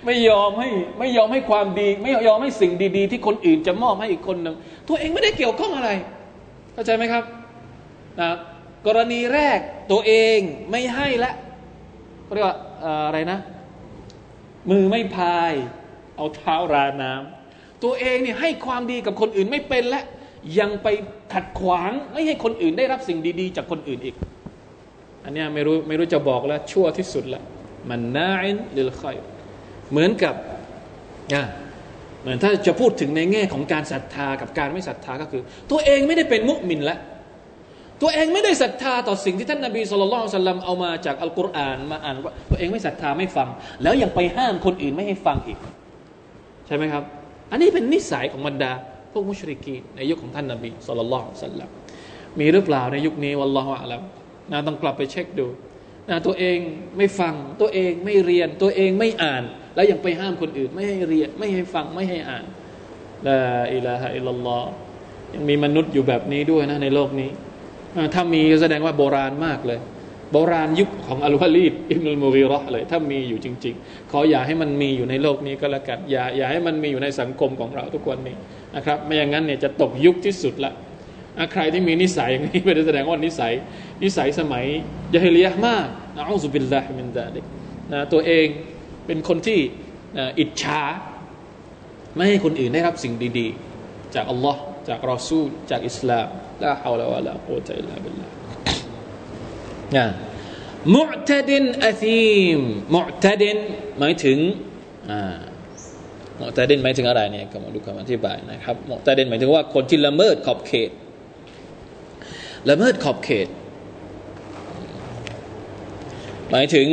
ไม่ยอมให้ไม่ยอมให้ความดี ไม่ยอมให้สิ่งดี ๆ ที่คนอื่นจะมอบให้อีกคนหนึ่งตัวเองไม่ได้เกี่ยวข้องอะไร เข้าใจไหมครับนะกรณีแรกตัวเองไม่ให้ละเรียกว่าอะไรนะ มือไม่พาย เอาเท้าราน้ำตัวเองเนี่ยให้ความดีกับคนอื่นไม่เป็นและ ยังไปขัดขวางไม่ให้คนอื่นได้รับสิ่งดีๆ จากคนอื่นอีก อันนี้ไม่รู้ไม่รู้จะบอกแล้ว ชั่วที่สุดละมันน่าอินลิลคอยเหมือนกับอ่าเหมือนถ้าจะพูดถึงในแง่ของการศรัทธากับการไม่ศรัทธาก็คือ ตัวเองไม่ได้เป็นมุมินแล้วตัวเองไม่ได้ศรัทธาต่อสิ่งที่ท่านนาบีสุลต่านสัลลัมเอามาจากอัลกุรอานมาอ่านว่าตัวเองไม่ศรัทธาไม่ฟัง แล้วยังไปห้ามคนอื่นไม่ให้ฟังอีก ใช่ไหมครับ อันนี้เป็นนิสัยของบรรดา วกมุชริกีในยุคของท่านนาบีสุลต่านสัลลัมมีหรือเปล่าในยุคนี้วัลลอฮฺอะลัมนะต้องกลับไปเช็คดูนะตัวเองไม่ฟังตัวเองไม่เรียนตัวเองไม่อ่าน แล้วยังไปห้ามคนอื่น ไม่ให้เรียนไม่ให้ฟังไม่ให้อ่านلا إله إلا اللهยังมีมนุษย์อยู่แบบนี้ด้วยนะในโลกนี้ ถ้ามีแสดงว่าโบราณมากเลย โบราณยุคของอัลวาลีดอิบนุลมุกีรอเลย ถ้ามีอยู่จริง ๆ ขออย่าให้มันมีอยู่ในโลกนี้ก็แล้วกันอย่าอย่าให้มันมีอยู่ในสังคมของเราทุกวันนี้นะครับ ไม่อย่างนั้นเนี่ยจะตกยุคที่สุดละใครที่มีนิสัยอย่างนี้ไม่ได้แสดงว่านิสัย นิสัยสมัย جاهلية มากنعوذ بالله من ذلكนะตัวเองเป็นคนที่อิจฉาไม่ให้คนอื่นได้รับสิ่งดี ๆ จากอัลลอฮ์จากรอซูลจากอิสลามลาฮาวลาวะลาโอตะอิลลาบิลลา มุตดินอะซีมมุตดินหมายถึงมุตดินหมายถึงอะไรเนี่ยก็มาดูคำอธิบายนะครับมุตดินหมายถึงว่าคนที่ละเมิดขอบเขต ละเมิดขอบเขต หมายถึง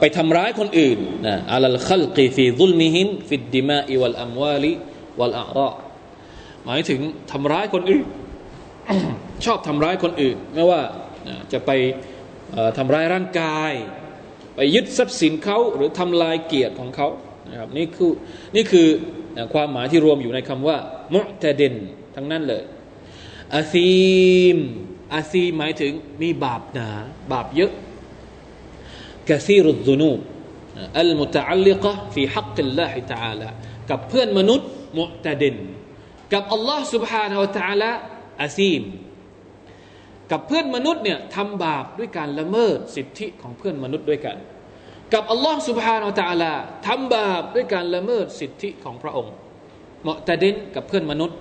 ไปทำร้ายคนอื่นนะอัลลคัลกีฟีซุลมิฮิมฟิดดิมาอิวัลอัมวาลิวัลอาระหมายถึงทำร้ายคนอื่น ชอบทำร้ายคนอื่น ไม่ว่า จะไปทำร้ายร่างกาย ไปยึดทรัพย์สินเขาหรือทำลายเกียรติของเขานะครับนี่คือนี่คือ ความหมายที่รวมอยู่ในคำว่ามุตะดินทั้งนั้นเลยอาซีมอาซีมหมายถึงมีบาปหนา บาปเยอะกะซีรุซุนูอัลมุตะอัลลิกะฟีฮักกิลลาฮิตะอาลากับเพื่อนมนุษย์มุตะดินกับอัลลอฮ์ سبحانه และ تعالى อาซีม กับเพื่อนมนุษย์เนี่ยทำบาปด้วยการละเมิดสิทธิของเพื่อนมนุษย์ด้วยกัน กับอัลลอฮ์สุบฮานาอัลลาทำบาปด้วยการละเมิดสิทธิของพระองค์เหมาะตะดินกับเพื่อนมนุษย์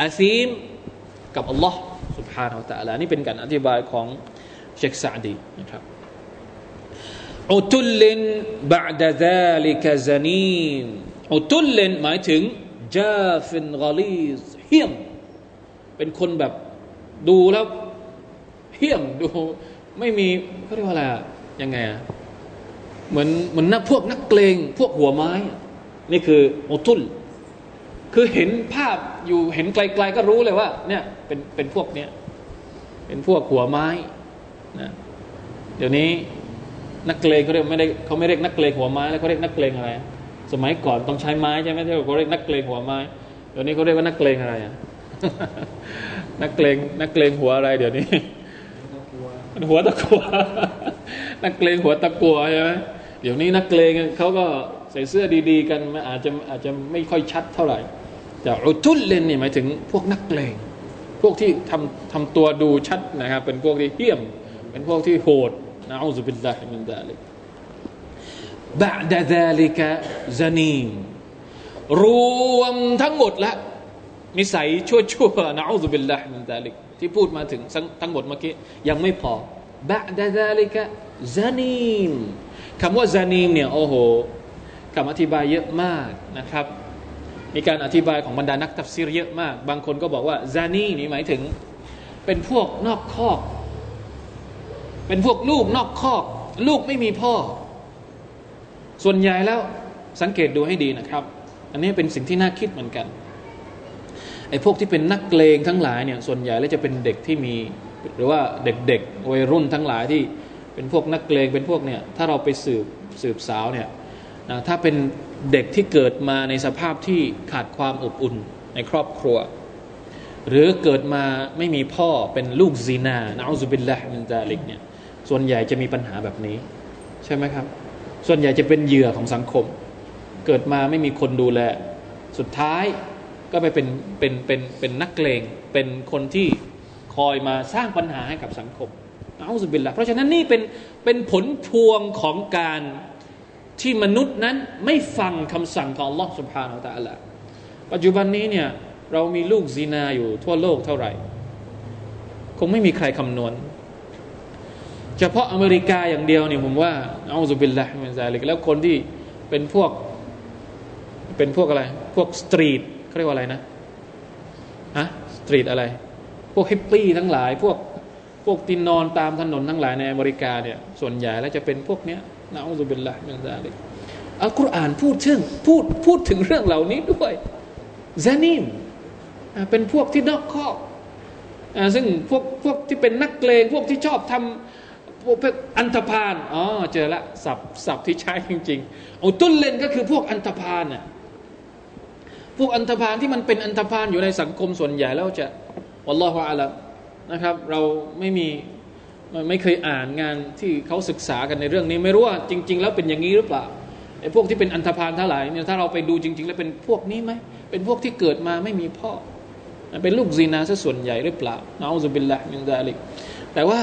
อาซีมกับอัลลอฮ์สุบฮานาอัลลานี่เป็นการอธิบายของเชคซาดีนะครับอุตุลินบะดะซาลิกะซานีมอุตุลินหมายถึงจาฟินกอลีสเฮียมเป็นคนแบบดูแล้ว เฮี้ยมดูไม่มีเขาเรียกว่าอะไรยังไงอะเหมือนเหมือนนักพวกนักเกรงพวกหัวไม้ นี่คือโอตุลคือเห็นภาพอยู่เห็นไกลๆก็รู้เลยว่า เนี่ยเป็นเป็นพวกเนี้ยเป็นพวกหัวไม้นะเดี๋ยวนี้นักเกรงเขาเรียกไม่ได้เขาไม่เรียกนักเกรงหัวไม้แล้วเขาเรียกนักเกรงอะไร สมัยก่อนต้องใช้ไม้ใช่ไหมที่เขาเรียกนักเกรงหัวไม้เดี๋ยวนี้เขาเรียกว่านักเกรงอะไรอะนักเกรงนักเกรงหัวอะไร เดี๋ยวนี้ หัวตะกัวนักเกรงหัวตะกัวใช่ไหมเดี๋ยวนี้นักเกรงเขาก็ใส่เสื้อดี ๆ กันอาจจะอาจจะไม่ค่อยชัดเท่าไหร่แต่อุตุลเลนนี่หมายถึงพวกนักเกรงพวกที่ทำทำตัวดูชัดนะครับ เป็นพวกที่เหี้ยม เป็นพวกที่โหดนะอูซุบิลลาฮิมินดาลิกบะดะซาลิกะซานีรวมทั้งหมดละนิสัยชั่วๆนะอูซุบิลลาฮิมินดาลิก ที่พูดมาถึงทั้งหมดเมื่อกี้ยังไม่พอบะดะซาลิกะซานีมคำว่าซานีมเนี่ยโอ้โหคำอธิบายเยอะมากนะครับ มีการอธิบายของบรรดานักตัฟซีรเยอะมาก บางคนก็บอกว่าซานีนี่หมายถึง เป็นพวกนอกคอก เป็นพวกลูกนอกคอก ลูกไม่มีพ่อ ส่วนใหญ่แล้วสังเกตดูให้ดีนะครับ อันนี้เป็นสิ่งที่น่าคิดเหมือนกัน ไอ้พวกที่เป็นนักเลงทั้งหลายเนี่ยส่วนใหญ่แล้วจะเป็นเด็กที่มี หรือว่าเด็กๆวัยรุ่นทั้งหลายที่เป็นพวกนักเลงเป็นพวกเนี่ยถ้าเราไปสืบสืบสาวเนี่ยนะถ้าเป็นเด็กที่เกิดมาในสภาพที่ขาดความอบอุ่นในครอบครัว หรือเกิดมาไม่มีพ่อเป็นลูกซีนานะอุบิลละมินซาลิกเนี่ยส่วนใหญ่จะมีปัญหาแบบนี้ ใช่ไหมครับ ส่วนใหญ่จะเป็นเหยื่อของสังคม เกิดมาไม่มีคนดูแล สุดท้าย ก็ไปเป็นเป็นเป็นเป็นนักเลงเป็นคนที่คอยมาสร้างปัญหาให้กับสังคมเอาสุบินละเพราะฉะนั้นนี่เป็นเป็นผลพวงของการที่มนุษย์นั้นไม่ฟังคำสั่งของ Allah سبحانه และ تعالى ปัจจุบันนี้เนี่ยเรามีลูกซีนาอยู่ทั่วโลกเท่าไหร่ คงไม่มีใครคำนวณ เฉพาะอเมริกาอย่างเดียวเนี่ยผมว่าเอาสุบินละมินซาลิกแล้วคนที่เป็นพวกเป็นพวกอะไร พวกสตรีท เขาเรียกว่าอะไรนะอะ street อะไร พวกฮิปปี้ทั้งหลาย พวกพวกตินนอนตามถนนทั้งหลายในอเมริกาเนี่ย ส่วนใหญ่แล้วจะเป็นพวกเนี้ยنعوذ بالله من ذلك อัลกุรอานพูดถึงพูดพูดถึงเรื่องเหล่านี้ด้วยซานิมเป็นพวกที่นอกข้อซึ่งพวกพวกที่เป็นนักเลงพวกที่ชอบทำพวกอันธพาลอ๋อเจอละสับสับที่ใช้จริงๆอุตุลเลนก็คือพวกอันธพาลน่ะ พวกอันธพาลที่มันเป็นอันธพาลอยู่ในสังคมส่วนใหญ่แล้วจะวัลลอฮฺอาลัมนะครับ เราไม่มีไม่เคยอ่านงานที่เขาศึกษากันในเรื่องนี้ ไม่รู้ว่าจริง ๆ แล้วเป็นอย่างนี้หรือเปล่าไอ้พวกที่เป็นอันธพาลทั้งหลายเนี่ยถ้าเราไปดูจริง ๆ แล้วเป็นพวกนี้ไหมเป็นพวกที่เกิดมาไม่มีพ่อ เป็นลูก زنا ซะส่วนใหญ่หรือเปล่าنعوذ بالله من ذلك แต่ว่า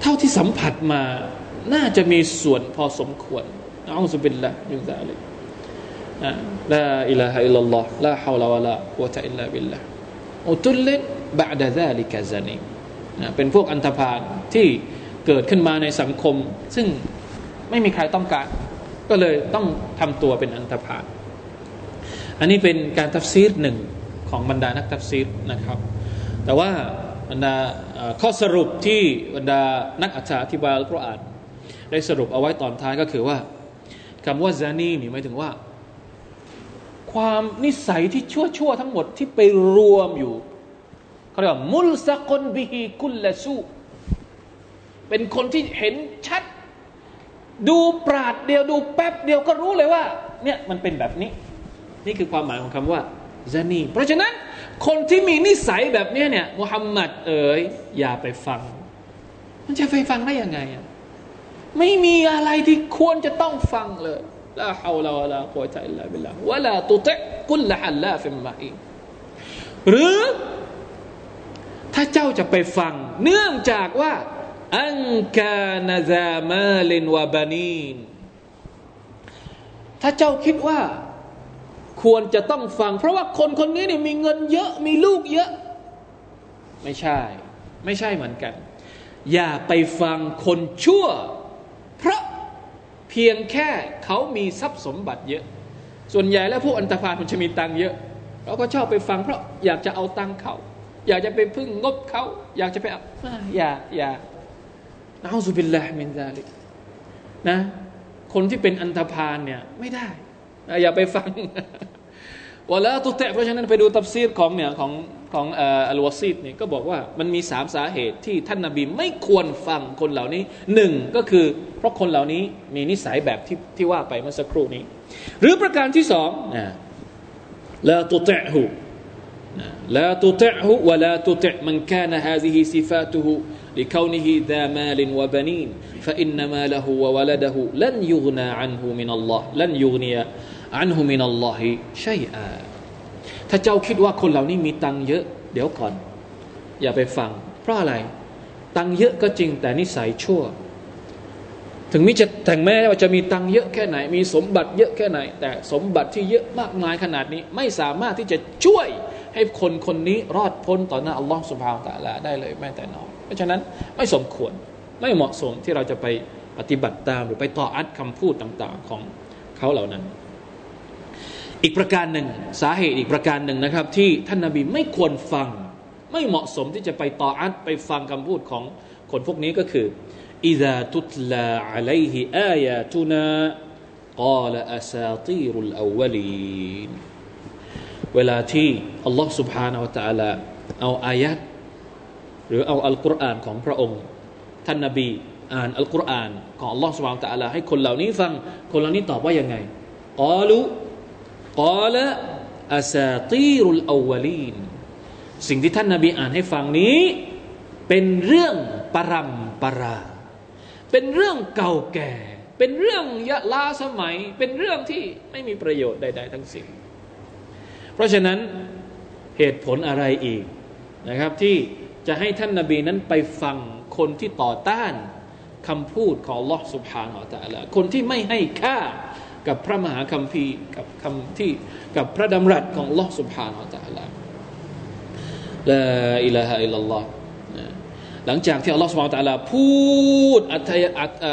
เท่าที่สัมผัสมาน่าจะมีส่วนพอสมควรنعوذ بالله من ذلك لا إله إلا الله لا حول ولا قوة إلا بالله عتل بعد ذلك زنيم เป็นพวกอันธพาลที่เกิดขึ้นมาในสังคม ซึ่งไม่มีใครต้องการ ก็เลยต้องทำตัวเป็นอันธพาลอันนี้เป็นการทัฟซีรหนึ่งของบรรดานักทัฟซีรนะครับ แต่ว่าบรรดาข้อสรุปที่บรรดานักอธิบายอัลกุรอานได้สรุปเอาไว้ตอนท้ายก็คือว่าคำว่าซานีนี่หมายถึงว่า ความนิสัยที่ชั่วชั่วทั้งหมดที่ไปรวมอยู่เขาเรียกว่ามุลสกนบิฮิกุลละสูเป็นคนที่เห็นชัด ดูปราดเดียวดูแป๊บเดียวก็รู้เลยว่า เนี่ยมันเป็นแบบนี้ นี่คือความหมายของคำว่าซานีเพราะฉะนั้นคนที่มีนิสัยแบบนี้เนี่ยมุฮัมมัดเอ๋ยอย่าไปฟัง มันจะไปฟังได้ยังไงอะไม่มีอะไรที่ควรจะต้องฟังเลย ลาฮาวลาวะลากุวตะอิลลาบิลลาฮวะลาตุติกุลละฮัลลาฟิมมาอีหรือถ้าเจ้าจะไปฟัง เนื่องจากว่า อันกานาซามาลินวะบานีนถ้าเจ้าคิดว่า ควรจะต้องฟัง เพราะว่าคนคนนี้เนี่ยมีเงินเยอะมีลูกเยอะ ไม่ใช่ ไม่ใช่เหมือนกัน อย่าไปฟังคนชั่ว เพราะ เพียงแค่เขามีทรัพย์สมบัติเยอะ ส่วนใหญ่แล้วพวกอันตรพาลมันจะมีตังค์เยอะ เราก็ชอบไปฟังเพราะอยากจะเอาตังค์เขา อยากจะไปพึ่งงบเขา อยากจะไปเอาอย่าอย่านะฮุบิลลาฮ์มินซาลิกนะ คนที่เป็นอันธพาลเนี่ยไม่ได้ อย่าไปฟังวลาตุเตะเพราะฉะนั้นไปดูตับซีดของเนี่ยของ ของอัลวาซีดเนี่ยก็บอกว่ามันมีสามสาเหตุที่ท่านนาบีไม่ควรฟังคนเหล่านี้หนึ่งก็คือ เพราะคนเหล่านี้มีนิสัยแบบที่ที่ว่าไปเมื่อสักครู่นี้ หรือประการที่สองนะลาตุเตะหูลาตุเตะหูวลาตุเตะมันกานฮาซิฮิซิฟาตุหู لكونه ذا مال وبنين فإن ماله وولده لن يغنى عنه من الله لن يغني عنه من الله شيئا ถ้าเจ้าคิดว่าคนเหล่านี้มีตังเยอะ เดี๋ยวก่อน อย่าไปฟัง เพราะอะไร ตังเยอะก็จริงแต่นิสัยชั่ว ถึงมิจะแต่งแม้ว่าจะมีตังเยอะแค่ไหน มีสมบัติเยอะแค่ไหน แต่สมบัติที่เยอะมากมายขนาดนี้ ไม่สามารถที่จะช่วยให้คนคนนี้รอดพ้นต่อหน้าอัลลอฮฺสุบฮาวตะลาได้เลยแม้แต่น้อยเพราะฉะนั้นไม่สมควรไม่เหมาะสมที่เราจะไปปฏิบัติตามหรือไปต่ออัดคำพูดต่าง ๆ ของเขาเหล่านั้น อีกประการหนึ่งสาเหตุอีกประการหนึ่งนะครับ ที่ท่านนาบีไม่ควรฟัง ไม่เหมาะสมที่จะไปต่ออัดไปฟังคำพูดของคนพวกนี้ก็คืออิดะตุตลาอะลัยฮิอายาตุนากาลอาซาตีรุลอวลีนเวลาที่อัลลอฮ์ سبحانه และ تعالى เอาอายัดหรือเอาอัลกุรอานของพระองค์ ท่านนาบี อ่านอัลกุรอานของอัลลอฮ์สุบานตะอัลาให้คนเหล่านี้ฟัง คนเหล่านี้ตอบว่ายังไงกอลุ กอละอาซาตีรุลอาวลีนสิ่งที่ท่านนาบีอ่านให้ฟังนี้ เป็นเรื่องปรำปรา เป็นเรื่องเก่าแก่ เป็นเรื่องยะลาสมัย เป็นเรื่องที่ไม่มีประโยชน์ใด ๆ ทั้งสิ้นเพราะฉะนั้นเหตุผลอะไรอีกนะครับที่จะให้ท่านนาบีนั้นไปฟังคนที่ต่อต้านคำพูดของลอสุภาอัลตะละคนที่ไม่ให้ค่า กับพระมหาคัมภีร์กับคำที่กับพระดำรัสของลอสุภาอัลตะละลาอิลาฮะอิลลัลลอฮ์หลังจากที่อัลลอฮฺสุบฮานตะลาพูด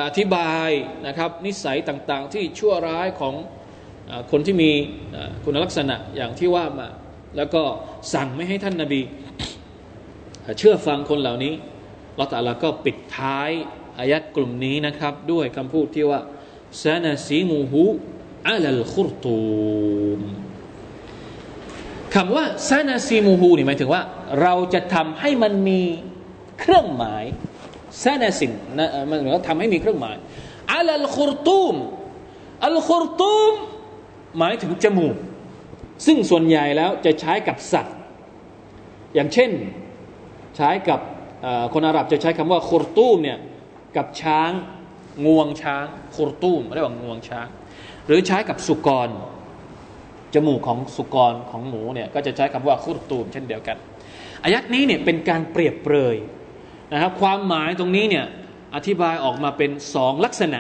อธิบายนะครับ นิสัยต่างๆ ที่ชั่วร้ายของคนที่มีคุณลักษณะอย่างที่ว่ามา แล้วก็สั่งไม่ให้ท่านนาบีเชื่อฟังคนเหล่านี้ลอตาลาก็ปิดท้ายอายัดกลุ่มนี้นะครับ ด้วยคำพูดที่ว่า ซานาซีมูฮูอัลลคุรตูมคำว่าซานาซีมูฮูนี่หมายถึงว่า เราจะทำให้มันมีเครื่องหมายซานาสินนะมันหมายว่าทำให้มีเครื่องหมายอัลลคุรตูมอัลคุรตูมหมายถึงจมูก ซึ่งส่วนใหญ่แล้วจะใช้กับสัตว์ อย่างเช่นใช้กับคนอาหรับจะใช้คำว่าคุรตูมเนี่ยกับช้าง งวงช้างคุรตูมเรียกว่างวงช้าง หรือใช้กับสุกร จมูกของสุกรของหมูเนี่ยก็จะใช้คำว่าคุรตูมเช่นเดียวกันอายัดนี้เนี่ยเป็นการเปรียบเปรยนะครับความหมายตรงนี้เนี่ยอธิบายออกมาเป็นสองลักษณะ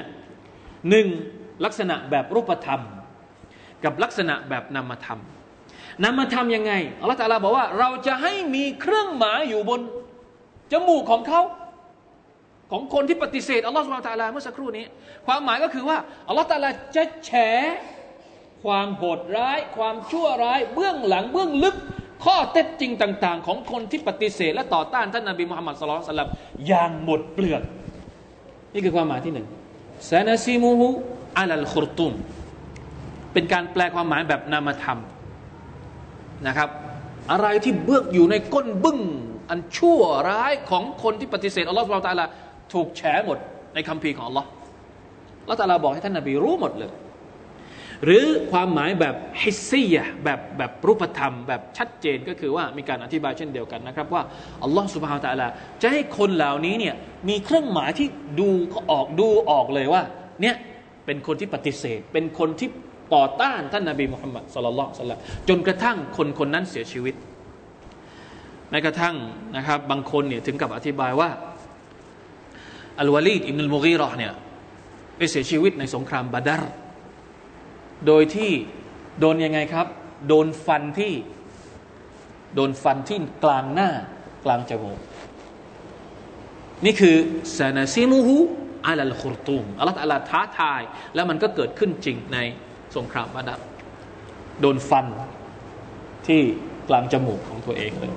หนึ่งลักษณะแบบรูปธรรม กับลักษณะแบบนามธรรมนำมาทำยังไงอัลลอฮฺตาลาบอกว่าเราจะให้มีเครื่องหมายอยู่บนจมูกของเขา ของคนที่ปฏิเสธอัลลอฮฺสุบตาลาเมื่อสักครู่นี้ ความหมายก็คือว่าอัลลอฮฺตาลาจะแฉความโหดร้าย ความชั่วร้าย เบื้องหลังเบื้องลึก ข้อเท็จจริงต่าง ๆ ของคนที่ปฏิเสธ และต่อต้านท่านนบีมุฮัมมัดสุลตัลลัมอย่างหมดเปลือก นี่คือความหมายที่หนึ่งซานาซีมูฮูอัลลคุรตุมเป็นการแปลความหมายแบบนามธรรมนะครับ อะไรที่เบื้องอยู่ในก้นบึ้งอันชั่วร้ายของคนที่ปฏิเสธอัลลอฮฺสุบไบร์ตาลา ถูกแฉหมดในคัมภีร์ของอัลลอฮ์ละตาลาบอกให้ท่านนบีรู้หมดเลย หรือความหมายแบบฮิสซียแบบแบบรูปธรรม แบบชัดเจนก็คือว่ามีการอธิบายเช่นเดียวกันนะครับ ว่าอัลลอฮฺสุบฮาวตะลาจะให้คนเหล่านี้เนี่ยมีเครื่องหมายที่ดูก็ออกดูออกเลยว่าเนี่ยเป็นคนที่ปฏิเสธ เป็นคนที่ต่อต้านท่านนาบีมุฮัมมัดสุลลัลสัลลัมจนกระทั่งคนคนนั้นเสียชีวิตแม้กระทั่งนะครับบางคนเนี่ยถึงกับอธิบายว่า อัลวาลีดอิบนุลมุกีรอเนี่ยไปเสียชีวิตในสงครามบาดาร์โดยที่โดนยังไงครับ โดนฟันที่ โดนฟันที่กลางหน้ากลางจมูก นี่คือซานาซิมูฮูอัลลคุรตูมอัลลอฮฺอัลลอฮท้าทาย แล้วมันก็เกิดขึ้นจริงในสงครามบาดาร์โดนฟันที่กลางจมูกของตัวเองเลย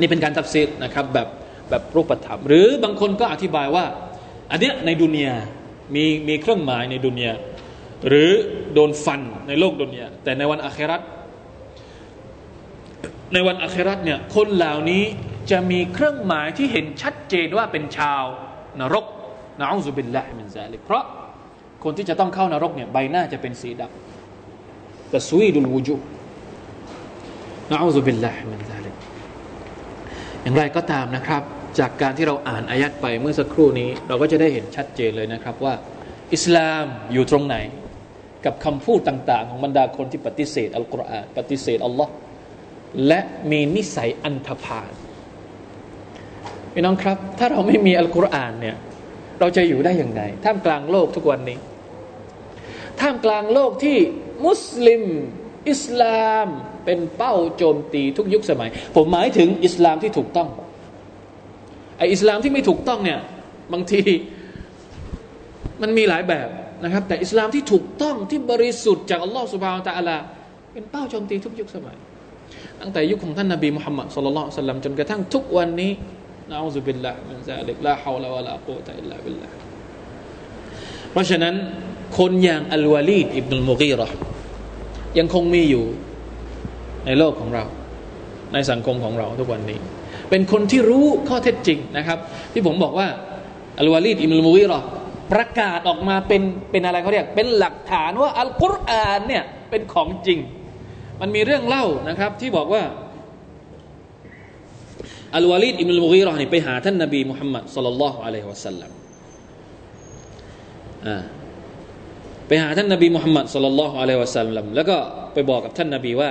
นี่เป็นการตัดสินนะครับแบบ แบบรูปธรรม หรือบางคนก็อธิบายว่า อันเนี้ยในดุนยามีมีเครื่องหมายในดุนยาหรือโดนฟันในโลกดุนยาแต่ในวันอาคราตในวันอาคราตเนี่ยคนเหล่านี้จะมีเครื่องหมายที่เห็นชัดเจนว่าเป็นชาวนรกนะอูซุบิลละมินซาลิกเพราะคนที่จะต้องเข้านรกเนี่ยใบหน้าจะเป็นสีดำแต่สวีดุลวูจูนะอูซุบิลละมินซาลิกอย่างไรก็ตามนะครับ จากการที่เราอ่านอายัดไปเมื่อสักครู่นี้ เราก็จะได้เห็นชัดเจนเลยนะครับว่า อิสลามอยู่ตรงไหน กับคำพูดต่าง ๆ ของบรรดาคนที่ปฏิเสธอัลกุรอานปฏิเสธอัลลอฮ์และมีนิสัยอันธพาลพี่น้องครับ ถ้าเราไม่มีอัลกุรอานเนี่ยเราจะอยู่ได้อย่างไรท่ามกลางโลกทุกวันนี้ ท่ามกลางโลกที่มุสลิม อิสลามเป็นเป้าโจมตีทุกยุคสมัย ผมหมายถึงอิสลามที่ถูกต้อง ไอ้อิสลามที่ไม่ถูกต้องเนี่ยบางทีมันมีหลายแบบนะครับ แต่อิสลามที่ถูกต้องที่บริสุทธิ์จากอัลลอฮฺ سبحانه وتعالى เป็นเป้าโจมตีทุกยุคสมัย ตั้งแต่ยุคของท่านนบีมุฮัมมัด صلى الله عليه وسلم จนกระทั่งทุกวันนี้نعوذ بالله من ذلك لا حول ولا قوة إلا بالله เพราะฉะนั้นคนอย่างอัลวาลีดอิบนุลมุฆีเราะฮ์ยังคงมีอยู่ในโลกของเรา ในสังคมของเราทุกวันนี้ เป็นคนที่รู้ข้อเท็จจริงนะครับ ที่ผมบอกว่าอัลวาลีดอิบนุลมุกีรอประกาศออกมาเป็นเป็นอะไรเขาเรียก เป็นหลักฐานว่าอัลกุรอานเนี่ยเป็นของจริง มันมีเรื่องเล่านะครับ ที่บอกว่าอัลวาลีดอิมรุลมุกีรอนี่ไปหาท่านนบีมุฮัมมัดสุลลัลลอฮุอะลัยฮิวะสัลลัมไปหาท่านนบีมุฮัมมัดสุลลัลลอฮุอะลัยฮิวะสัลลัมแล้วก็ไปบอกกับท่านนบีว่า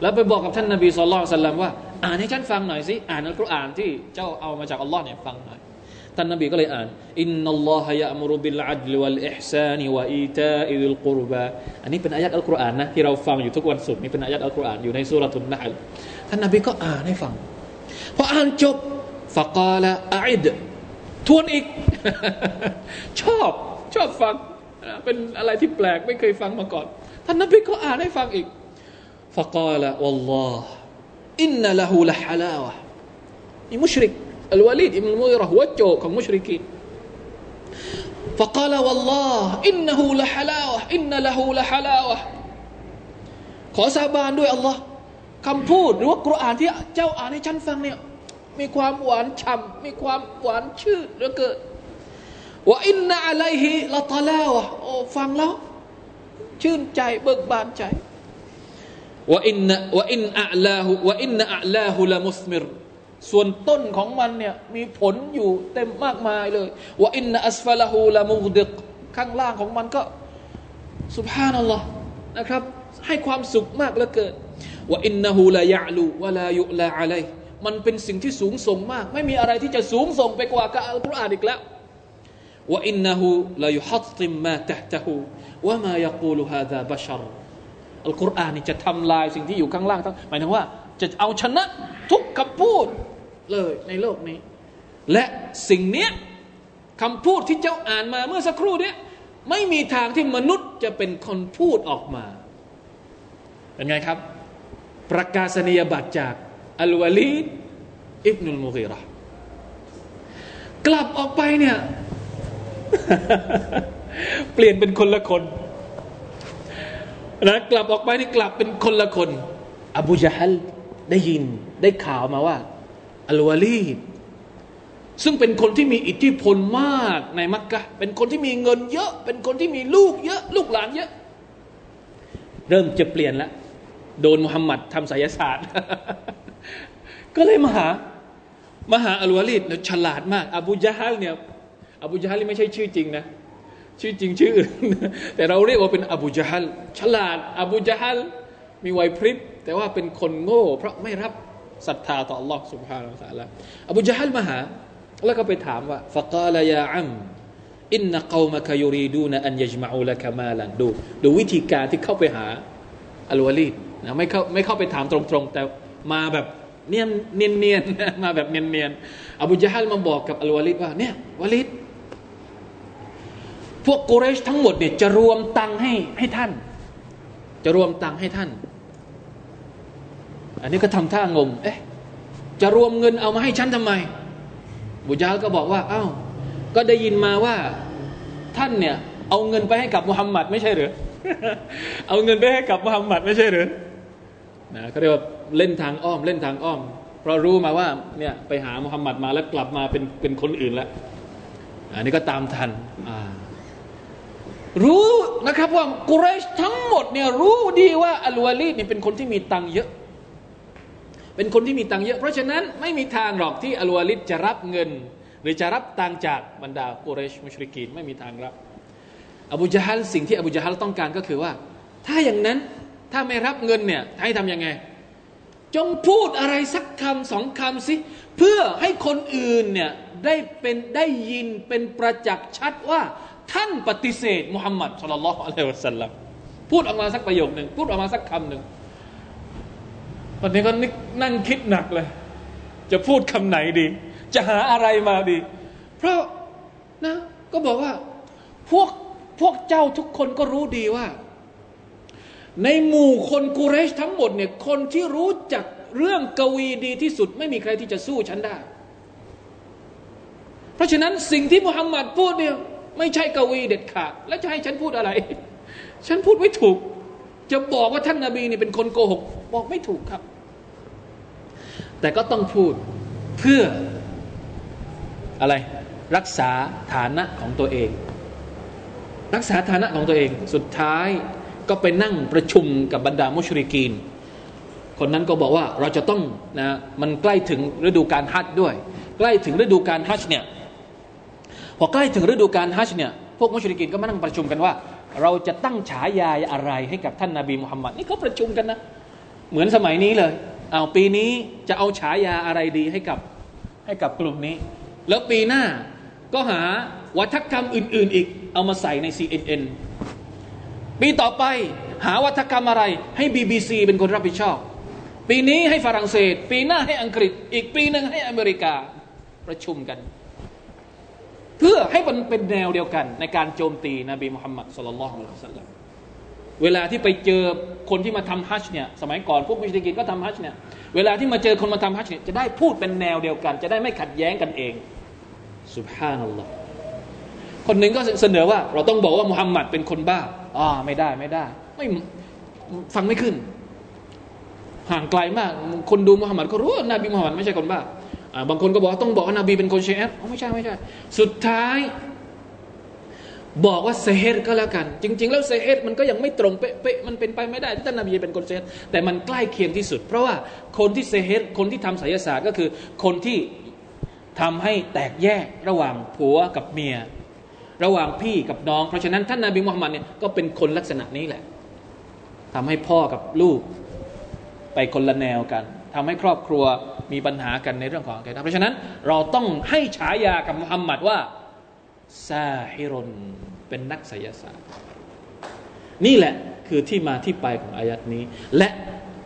แล้วไปบอกกับท่านนบีสุลต่านว่าอ่านให้ฉันฟังหน่อยสิอ่านอัลกุรอานที่เจ้าเอามาจากอัลลอฮ์เนี่ยฟังหน่อยท่านนบีก็เลยอ่านอินนัลลอฮะยะมุรุบิลอัดลวัลอิฮซานิวะอีตาอิลกุรบะอันนี้เป็นอายะอัลกุรอานนะที่เราฟังอยู่ทุกวันศุกร์นี่เป็นอายะอัลกุรอานอยู่ในสุรทุนนะฮ์ท่านนบีก็อ่านให้ฟังพออ่านจบฟะกาละอิดทวนอีก ชอบชอบฟัง เป็นอะไรที่แปลกไม่เคยฟังมาก่อน ท่านนบีก็อ่านให้ฟังอีก ฟะกาละวัลลอฮ์อินนัละหูละฮะลาวะนี่มุชริกอัลวาลีดอิบนุมุยรหัวโจกของมุชริกีน فقال والله إنه لحلاوة إن له لحلاوة ขอสาบานด้วยอัลลอฮ์คำพูดหรือว่ากุรอานที่เจ้าอ่านให้ฉันฟังเนี่ยมีความหวานฉ่ำมีความหวานชื่นเหลือเกินว่าอินนาอะไรฮิละตาลาวะโอ้ฟังแล้ว ชื่นใจเบิกบานใจ ว่าอินนว่าอินอัลาหูว่าอินอัลาหูละมุสมิรส่วนต้นของมันเนี่ยมีผลอยู่เต็มมากมายเลยว่าอินนัสฟาลาหูละมุดิกข้างล่างของมันก็สุบฮานัลลอฮ์นะครับ ให้ความสุขมากเหลือเกินว่าอินนหูละยะลูวะลายุลาอะลัยมันเป็นสิ่งที่สูงส่งมาก ไม่มีอะไรที่จะสูงส่งไปกว่ากับอัลกุรอานอีกแล้วว่าอินนหูละยุฮัตติมมาตะตะหูวะมายกูลฮาดาบัชร อัลกุรอานนี่จะทำลายสิ่งที่อยู่ข้างล่างทั้งหมายถึงว่า จะเอาชนะทุกคำพูดเลยในโลกนี้ และสิ่งเนี้ยคำพูดที่เจ้าอ่านมาเมื่อสักครู่เนี้ยไม่มีทางที่มนุษย์จะเป็นคนพูดออกมา เป็นไงครับ ประกาศนียบัตรจากอัลวาลีดอิบนุลมุฮีรอกลับออกไปเนี่ย เปลี่ยนเป็นคนละคน นะกลับออกไปนี่กลับเป็นคนละคน อบูจฮัลได้ยินได้ข่าวมาว่า อัลวาลีดซึ่งเป็นคนที่มีอิทธิพลมากในมักกะเป็นคนที่มีเงินเยอะ เป็นคนที่มีลูกเยอะ ลูกหลานเยอะ เริ่มจะเปลี่ยนแล้วโดนมุฮัมมัดทำไสยศาสตร์ ก็เลยมาหามาหาอัลวาลีดฉลาดมาก อบูจฮัลเนี่ยอบูจฮัลนี่ไม่ใช่ชื่อจริงนะ ชื่อจริงชื่ออื่นแต่เราเรียกว่าเป็นอบูจฮัล ฉลาด อบูจฮัล มีไหวพริบ แต่ว่าเป็นคนโง่ เพราะไม่รับศรัทธาต่อ Allah سبحانه และ تعالى อบูจฮัลมาหาแล้วก็ไปถามว่าฟะกาลยาอัมอินนักอมะคยูรีดูนอันยจมาอูละกามาลันดูดูวิธีการที่เข้าไปหาอัลวาลีดนะไม่เข้าไม่เข้าไปถามตรงๆ แต่มาแบบเนียนเนียนเนียนมาแบบเนียนเนียนอบูจาฮัลมาบอกกับอัลวาลีดว่าเนี่ยวาลีด พวกกุเรชทั้งหมดเนี่ยจะรวมตังให้ให้ท่าน จะรวมตังให้ท่าน อันนี้ก็ทำท่างงเอ๊ะจะรวมเงินเอามาให้ฉันทำไมบูจาลก็บอกว่าเอา้าก็ได้ยินมาว่าท่านเนี่ยเอาเงินไปให้กับมุฮัมมัดไม่ใช่หรือเอาเงินไปให้กับมุฮัมมัดไม่ใช่หรือนะเขาเรียกว่าเล่นทางอ้อมเล่นทางอ้อม เพราะรู้มาว่าเนี่ยไปหามุฮัมมัดมาแล้วกลับมาเป็นเป็นคนอื่นแล้วอันนี้ก็ตามทัน รู้นะครับว่ากุเรชทั้งหมดเนี่ยรู้ดีว่าอัลวาลีดเนี่ยเป็นคนที่มีตังเยอะ เป็นคนที่มีตังเยอะ เพราะฉะนั้นไม่มีทางหรอกที่อัลวาลิดจะรับเงิน หรือจะรับตังจากบรรดากุเรชมุชริกีนไม่มีทางรับ อบูจฮัลสิ่งที่อบูจฮัลต้องการก็คือว่า ถ้าอย่างนั้นถ้าไม่รับเงินเนี่ยให้ทำยังไง จงพูดอะไรสักคำสองคำสิเพื่อให้คนอื่นเนี่ยได้เป็นได้ยินเป็นประจักษ์ชัดว่า ท่านปฏิเสธมุฮัมมัดสุลลัลอฮุอะลัยฮิวะสัลลัมพูดออกมาสักประโยคหนึ่งพูดออกมาสักคำหนึ่งวันนี้ก็นั่งคิดหนักเลย จะพูดคำไหนดี จะหาอะไรมาดี เพราะนะก็บอกว่าพวกพวกเจ้าทุกคนก็รู้ดีว่า ในหมู่คนกูเรชทั้งหมดเนี่ยคนที่รู้จักเรื่องกวีดีที่สุด ไม่มีใครที่จะสู้ฉันได้ เพราะฉะนั้นสิ่งที่มุฮัมมัดพูดเนี่ย ไม่ใช่กวีเด็ดขาด แล้วจะให้ฉันพูดอะไร ฉันพูดไม่ถูก จะบอกว่าท่านนาบีนี่เป็นคนโกหก บอกไม่ถูกครับ แต่ก็ต้องพูดเพื่ออะไรรักษาฐานะของตัวเอง รักษาฐานะของตัวเองสุดท้ายก็ไปนั่งประชุมกับบรรดามุชริกีน คนนั้นก็บอกว่าเราจะต้องนะมันใกล้ถึงฤดูการฮัจด้วย ใกล้ถึงฤดูการฮัจเนี่ย พอใกล้ถึงฤดูการฮัจเนี่ยพวกมุชริกีนก็มานั่งประชุมกันว่า เราจะตั้งฉายาอะไรให้กับท่านนาบีมุฮัมมัดนี่เขาประชุมกันนะ เหมือนสมัยนี้เลยเอาปีนี้จะเอาฉายาอะไรดีให้กับให้กับกลุ่มนี้ แล้วปีหน้าก็หาวัฒกรรมอื่น ๆ อีกเอามาใส่ใน CNN ปีต่อไปหาวัฒกรรมอะไรให้ BBC เป็นคนรับผิดชอบ ปีนี้ให้ฝรั่งเศส ปีหน้าให้อังกฤษ อีกปีหนึ่งให้อเมริกาประชุมกัน เพื่อให้มันเป็นแนวเดียวกัน ในการโจมตีนบีมุฮัมมัดสุลลัลลอฮุอะลัยฮิสัลลัมเวลาที่ไปเจอคนที่มาทำฮัจเนี่ยสมัยก่อนพวกมุชลิกินก็ทำฮัจเนี่ยเวลาที่มาเจอคนมาทำฮัจเนี่ยจะได้พูดเป็นแนวเดียวกัน จะได้ไม่ขัดแย้งกันเองสุบฮานัลลอฮ์คนหนึ่งก็เสนอว่า เราต้องบอกว่ามุฮัมมัดเป็นคนบ้าอ่าไม่ได้ไม่ได้ไม่ฟังไม่ขึ้น ห่างไกลมาก คนดูมุฮัมมัดก็รู้ว่านบีมุฮัมมัดไม่ใช่คนบ้า บางคนก็บอกต้องบอกว่านบีเป็นคนเชฟไม่ใช่ไม่ใช่ สุดท้าย บอกว่าเซฮ์ก็แล้วกัน จริง ๆ แล้วเซฮ์มันก็ยังไม่ตรงเป๊ะๆมันเป็นไปไม่ได้ที่ท่านนบีเป็นคนเซฮ์แต่มันใกล้เคียงที่สุด เพราะว่าคนที่เซฮ์คนที่ทำไสยศาสตร์ก็คือ คนที่ทำให้แตกแยกระหว่างผัวกับเมีย ระหว่างพี่กับน้อง เพราะฉะนั้นท่านนาบีมุฮัมมัดเนี่ยก็เป็นคนลักษณะนี้แหละทำให้พ่อกับลูกไปคนละแนวกันทำให้ครอบครัว มีปัญหากันในเรื่องของอะกีะเพราะฉะนั้นเราต้องให้ฉายากับมุฮัมมัดว่าซาฮิรนเป็นนักไสยศาสตร์นี่แหละคือที่มาที่ไปของอายัดนี้ และ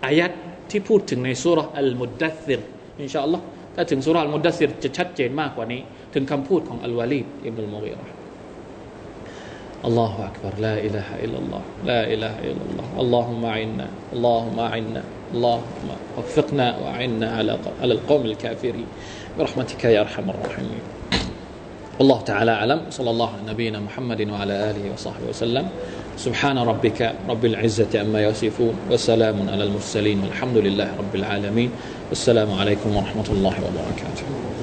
อายัดที่พูดถึงในสุรอัลมุดดัสซิรอินชาอัลลอฮ์ถ้าถึงสุรอัลมุดดัสซิรจะชัดเจนมากกว่านี้ ถึงคำพูดของอัลวาลีดอิบนุลมุกิรห์อัลลอฮฺอักบารลาอิลาฮะอิลลัลลอฮ์ลาอิลาฮะอิลลัลลอฮ์อัลลอฮุมะอินนะอัลลอฮุมะอินนะ اللهم وفقنا وأعنا على على القوم الكافرين. برحمتك يا أرحم الراحمين. الله تعالى أعلم. صلى الله على نبينا محمد وعلى آله وصحبه وسلم. سبحان ربك رب العزة أما يصفون وسلام على المرسلين والحمد لله رب العالمين. والسلام عليكم ورحمة الله وبركاته.